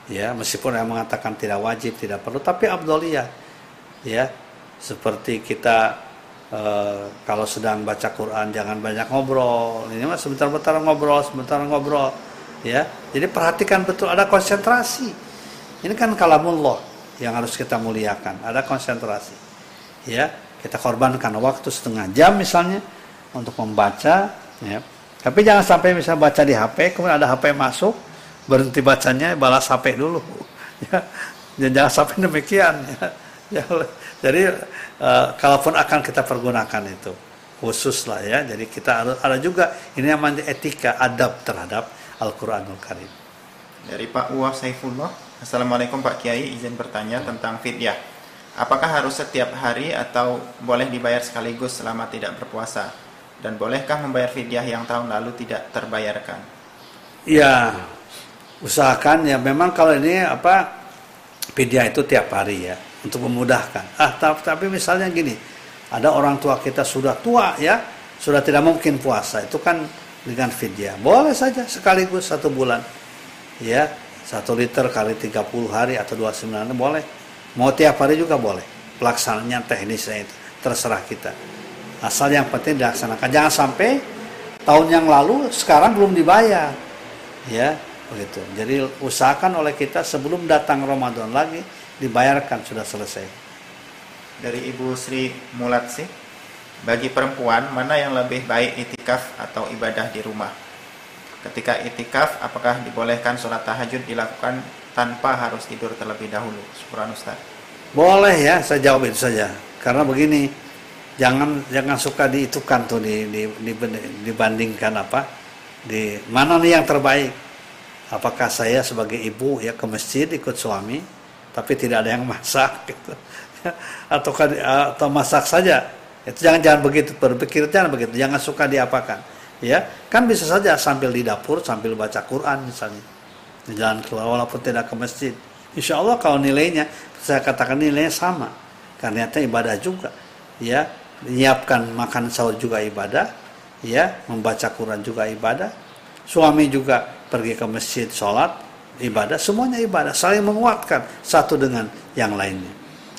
Ya, meskipun yang mengatakan tidak wajib, tidak perlu, tapi abdoliyah. Ya, seperti kita e, kalau sedang baca Quran jangan banyak ngobrol. Ini mah sebentar-bentar ngobrol sebentar ngobrol ya. Jadi perhatikan betul ada konsentrasi. Ini kan kalamullah yang harus kita muliakan ada konsentrasi ya. Kita korbankan waktu setengah jam misalnya untuk membaca ya. Tapi jangan sampai misalnya baca di HP kemudian ada HP masuk berhenti bacanya balas HP dulu ya. Jangan sampai demikian ya. Ya jadi uh, kalaupun akan kita pergunakan itu khusus lah ya jadi kita ada, ada juga ini yang namanya etika adab terhadap Al-Quranul Karim. Dari Pak Uwah Saifullah Assalamualaikum Pak Kiai izin bertanya tentang fidyah. Apakah harus setiap hari atau boleh dibayar sekaligus selama tidak berpuasa? Dan bolehkah membayar fidyah yang tahun lalu tidak terbayarkan? Ya usahakan ya memang kalau ini apa fidyah itu tiap hari ya untuk memudahkan. Ah, tapi misalnya gini, ada orang tua kita sudah tua ya, sudah tidak mungkin puasa, itu kan dengan fidyah. Boleh saja sekaligus satu bulan. Ya, satu liter kali 30 hari atau 29 boleh. Mau tiap hari juga boleh. Pelaksanaannya teknisnya itu terserah kita. Asal yang penting dilaksanakan. Jangan sampai tahun yang lalu sekarang belum dibayar. Ya, begitu. Jadi usahakan oleh kita sebelum datang Ramadan lagi dibayarkan sudah selesai. Dari Ibu Sri Mulatsi, bagi perempuan mana yang lebih baik itikaf atau ibadah di rumah? Ketika itikaf, apakah dibolehkan sholat tahajud dilakukan tanpa harus tidur terlebih dahulu? Syukuran Ustaz. Boleh ya, saya jawab itu saja. Karena begini, jangan jangan suka diitukan tuh di, di, di, dibandingkan apa di mana nih yang terbaik apakah saya sebagai ibu ya ke masjid ikut suami tapi tidak ada yang masak gitu. atau atau masak saja. Itu jangan jangan begitu. Berpikir jangan begitu. Jangan suka diapakan. Ya kan bisa saja sambil di dapur sambil baca Quran misalnya. Di jalan keluar walaupun tidak ke masjid. Insya Allah kalau nilainya saya katakan nilainya sama. Karena itu ibadah juga. Ya menyiapkan makan sahur juga ibadah. Ya membaca Quran juga ibadah. Suami juga pergi ke masjid sholat ibadah, semuanya ibadah, saling menguatkan satu dengan yang lainnya.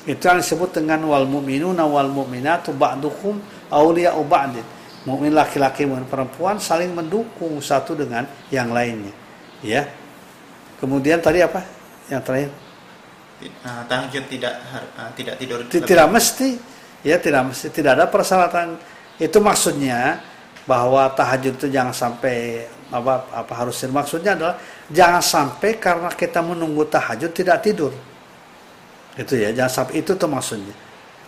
Itu yang disebut dengan wal mu'minuna wal mu'minatu ba'duhum awliya'u ba'din. Mukmin laki-laki dan perempuan saling mendukung satu dengan yang lainnya. Ya. Kemudian tadi apa? Yang terakhir? Uh, tahajud tidak uh, tidak tidur. Tidak mesti. Ya, tidak mesti. Tidak ada persyaratan. Itu maksudnya bahwa tahajud itu jangan sampai apa apa harus maksudnya adalah jangan sampai karena kita menunggu tahajud tidak tidur. Itu ya jangan sampai itu tuh maksudnya.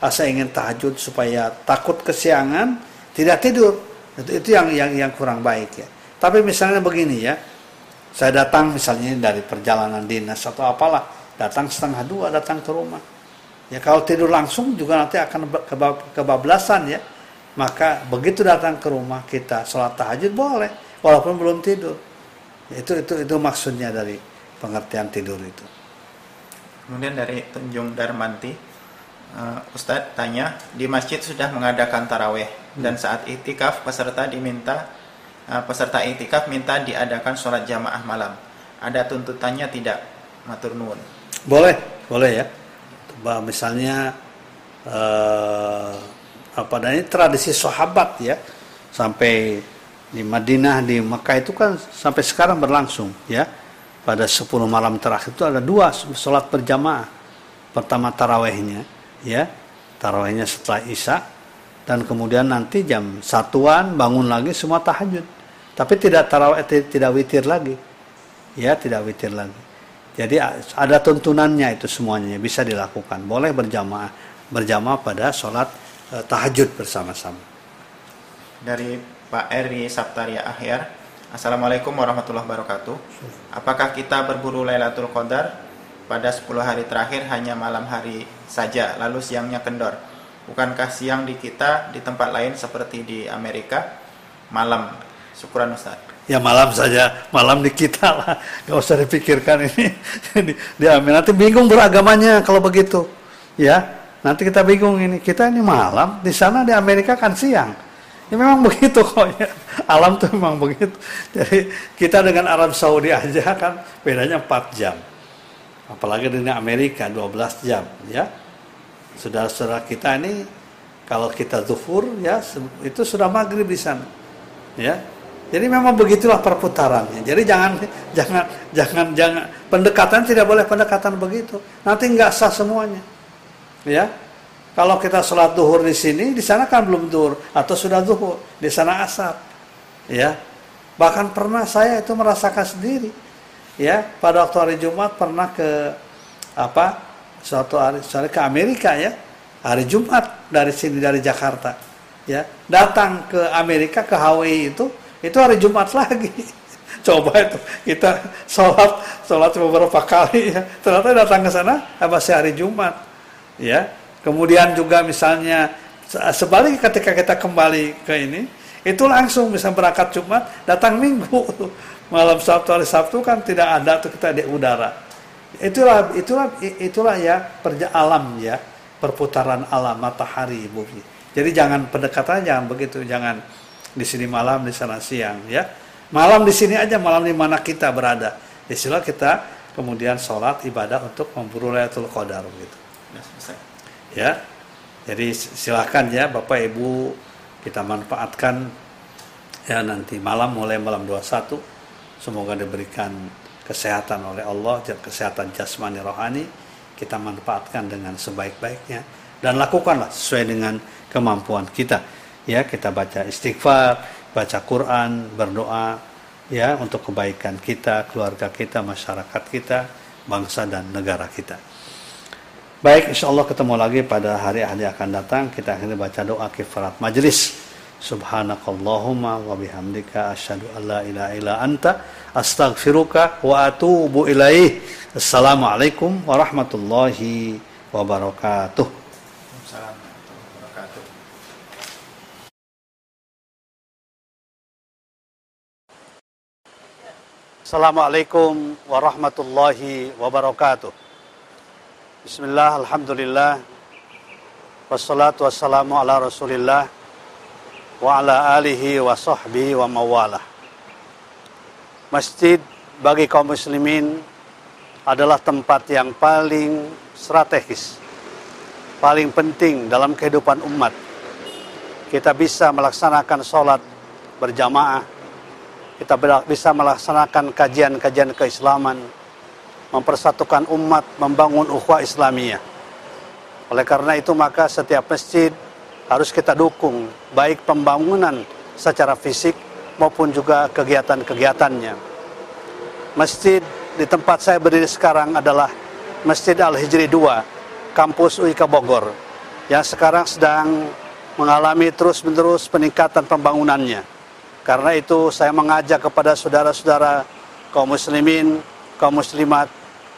Asa ingin tahajud supaya takut kesiangan tidak tidur. Itu itu yang yang yang kurang baik ya. Tapi misalnya begini ya saya datang misalnya dari perjalanan dinas atau apalah datang setengah dua datang ke rumah. Ya kalau tidur langsung juga nanti akan kebablasan ya. Maka begitu datang ke rumah kita sholat tahajud boleh walaupun belum tidur. Itu itu itu maksudnya dari pengertian tidur itu. Kemudian dari Tunjung Darmanti, uh, Ustadz tanya, di masjid sudah mengadakan taraweh hmm. dan saat itikaf peserta diminta uh, peserta itikaf minta diadakan sholat jamaah malam. Ada tuntutannya tidak, matur nuwun. Boleh, boleh ya. Misalnya uh, apa dan ini tradisi sahabat ya sampai di Madinah di Mekah itu kan sampai sekarang berlangsung ya. Pada 10 malam terakhir itu ada dua sholat berjamaah. Pertama tarawehnya ya. Tarawehnya setelah isya. Dan kemudian nanti jam satuan bangun lagi semua tahajud. Tapi tidak taraweh tidak witir lagi ya tidak witir lagi. Jadi ada tuntunannya itu semuanya bisa dilakukan. Boleh berjamaah berjamaah pada sholat eh, tahajud bersama-sama. Dari Pak Eri Saptaria Ahyar. Assalamualaikum warahmatullahi wabarakatuh. Apakah kita berburu Lailatul Qadar pada 10 hari terakhir hanya malam hari saja, lalu siangnya kendor? Bukankah siang di kita di tempat lain seperti di Amerika malam? Syukuran Ustaz. Ya malam saja, malam di kita lah, gak usah dipikirkan ini di, di Amerika. Nanti bingung beragamanya kalau begitu, ya. Nanti kita bingung ini, kita ini malam, di sana di Amerika kan siang Ya memang begitu kok ya. Alam tuh memang begitu. Jadi kita dengan Arab Saudi aja kan bedanya 4 jam. Apalagi dengan Amerika 12 jam ya. Saudara-saudara kita ini kalau kita zuhur ya itu sudah maghrib di sana. Ya. Jadi memang begitulah perputarannya. Jadi jangan jangan jangan jangan pendekatan tidak boleh pendekatan begitu. Nanti nggak sah semuanya. Ya, kalau kita sholat duhur di sini, di sana kan belum duhur atau sudah duhur, di sana asar. Ya, bahkan pernah saya itu merasakan sendiri. Ya, pada waktu hari Jumat pernah ke apa? Suatu hari, suatu ke Amerika ya, hari Jumat dari sini dari Jakarta. Ya, datang ke Amerika ke Hawaii itu, itu hari Jumat lagi. Coba itu kita sholat sholat beberapa kali ya. Ternyata datang ke sana masih hari Jumat. Ya, Kemudian juga misalnya sebaliknya ketika kita kembali ke ini, itu langsung bisa berangkat Jumat, datang Minggu. Malam Sabtu hari Sabtu kan tidak ada tuh kita di udara. Itulah itulah itulah ya perja alam ya, perputaran alam matahari bumi. Jadi jangan pendekatan jangan begitu, jangan di sini malam di sana siang ya. Malam di sini aja, malam di mana kita berada. Istilah kita kemudian sholat ibadah untuk memburu Lailatul Qadar gitu ya. Jadi silahkan ya Bapak Ibu kita manfaatkan. Ya nanti malam mulai malam 21 semoga diberikan kesehatan oleh Allah kesehatan jasmani rohani. Kita manfaatkan dengan sebaik-baiknya dan lakukanlah sesuai dengan kemampuan kita. Ya kita baca istighfar baca Quran berdoa ya untuk kebaikan kita keluarga kita masyarakat kita bangsa dan negara kita Baik, insya Allah ketemu lagi pada hari-hari akan datang. Kita akhirnya baca doa kifarat majlis. Subhanakallahumma wa bihamdika asyhadu an la ilaha illa anta astaghfiruka wa atubu ilaih. Assalamualaikum warahmatullahi wabarakatuh. Assalamualaikum warahmatullahi wabarakatuh. Bismillah, Alhamdulillah Wassalatu wassalamu ala rasulillah Wa ala alihi wa sahbihi wa mawalah Masjid bagi kaum muslimin adalah tempat yang paling strategis paling penting dalam kehidupan umat. Kita bisa melaksanakan sholat berjamaah, kita bisa melaksanakan kajian-kajian keislaman, mempersatukan umat, membangun ukhuwah Islamiyah. Oleh karena itu maka setiap masjid harus kita dukung baik pembangunan secara fisik maupun juga kegiatan-kegiatannya. Masjid di tempat saya berdiri sekarang adalah Masjid Al-Hijri 2 kampus UIK Bogor yang sekarang sedang mengalami terus-menerus peningkatan pembangunannya. Karena itu saya mengajak kepada saudara-saudara kaum muslimin, kaum muslimat,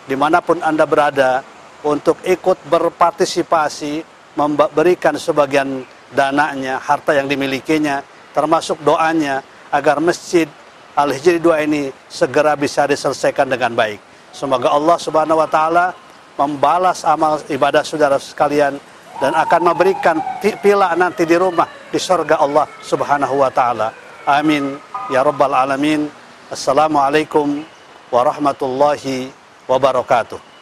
di mana pun Anda berada, untuk ikut berpartisipasi, memberikan sebagian dananya, harta yang dimilikinya, termasuk doanya, agar masjid Al-Hijri 2 ini segera bisa diselesaikan dengan baik. Semoga Allah Subhanahu wa taala membalas amal ibadah saudara sekalian dan akan memberikan pila nanti di rumah di surga Allah Subhanahu wa taala. Amin ya rabbal alamin. Assalamualaikum warahmatullahi wabarakatuh.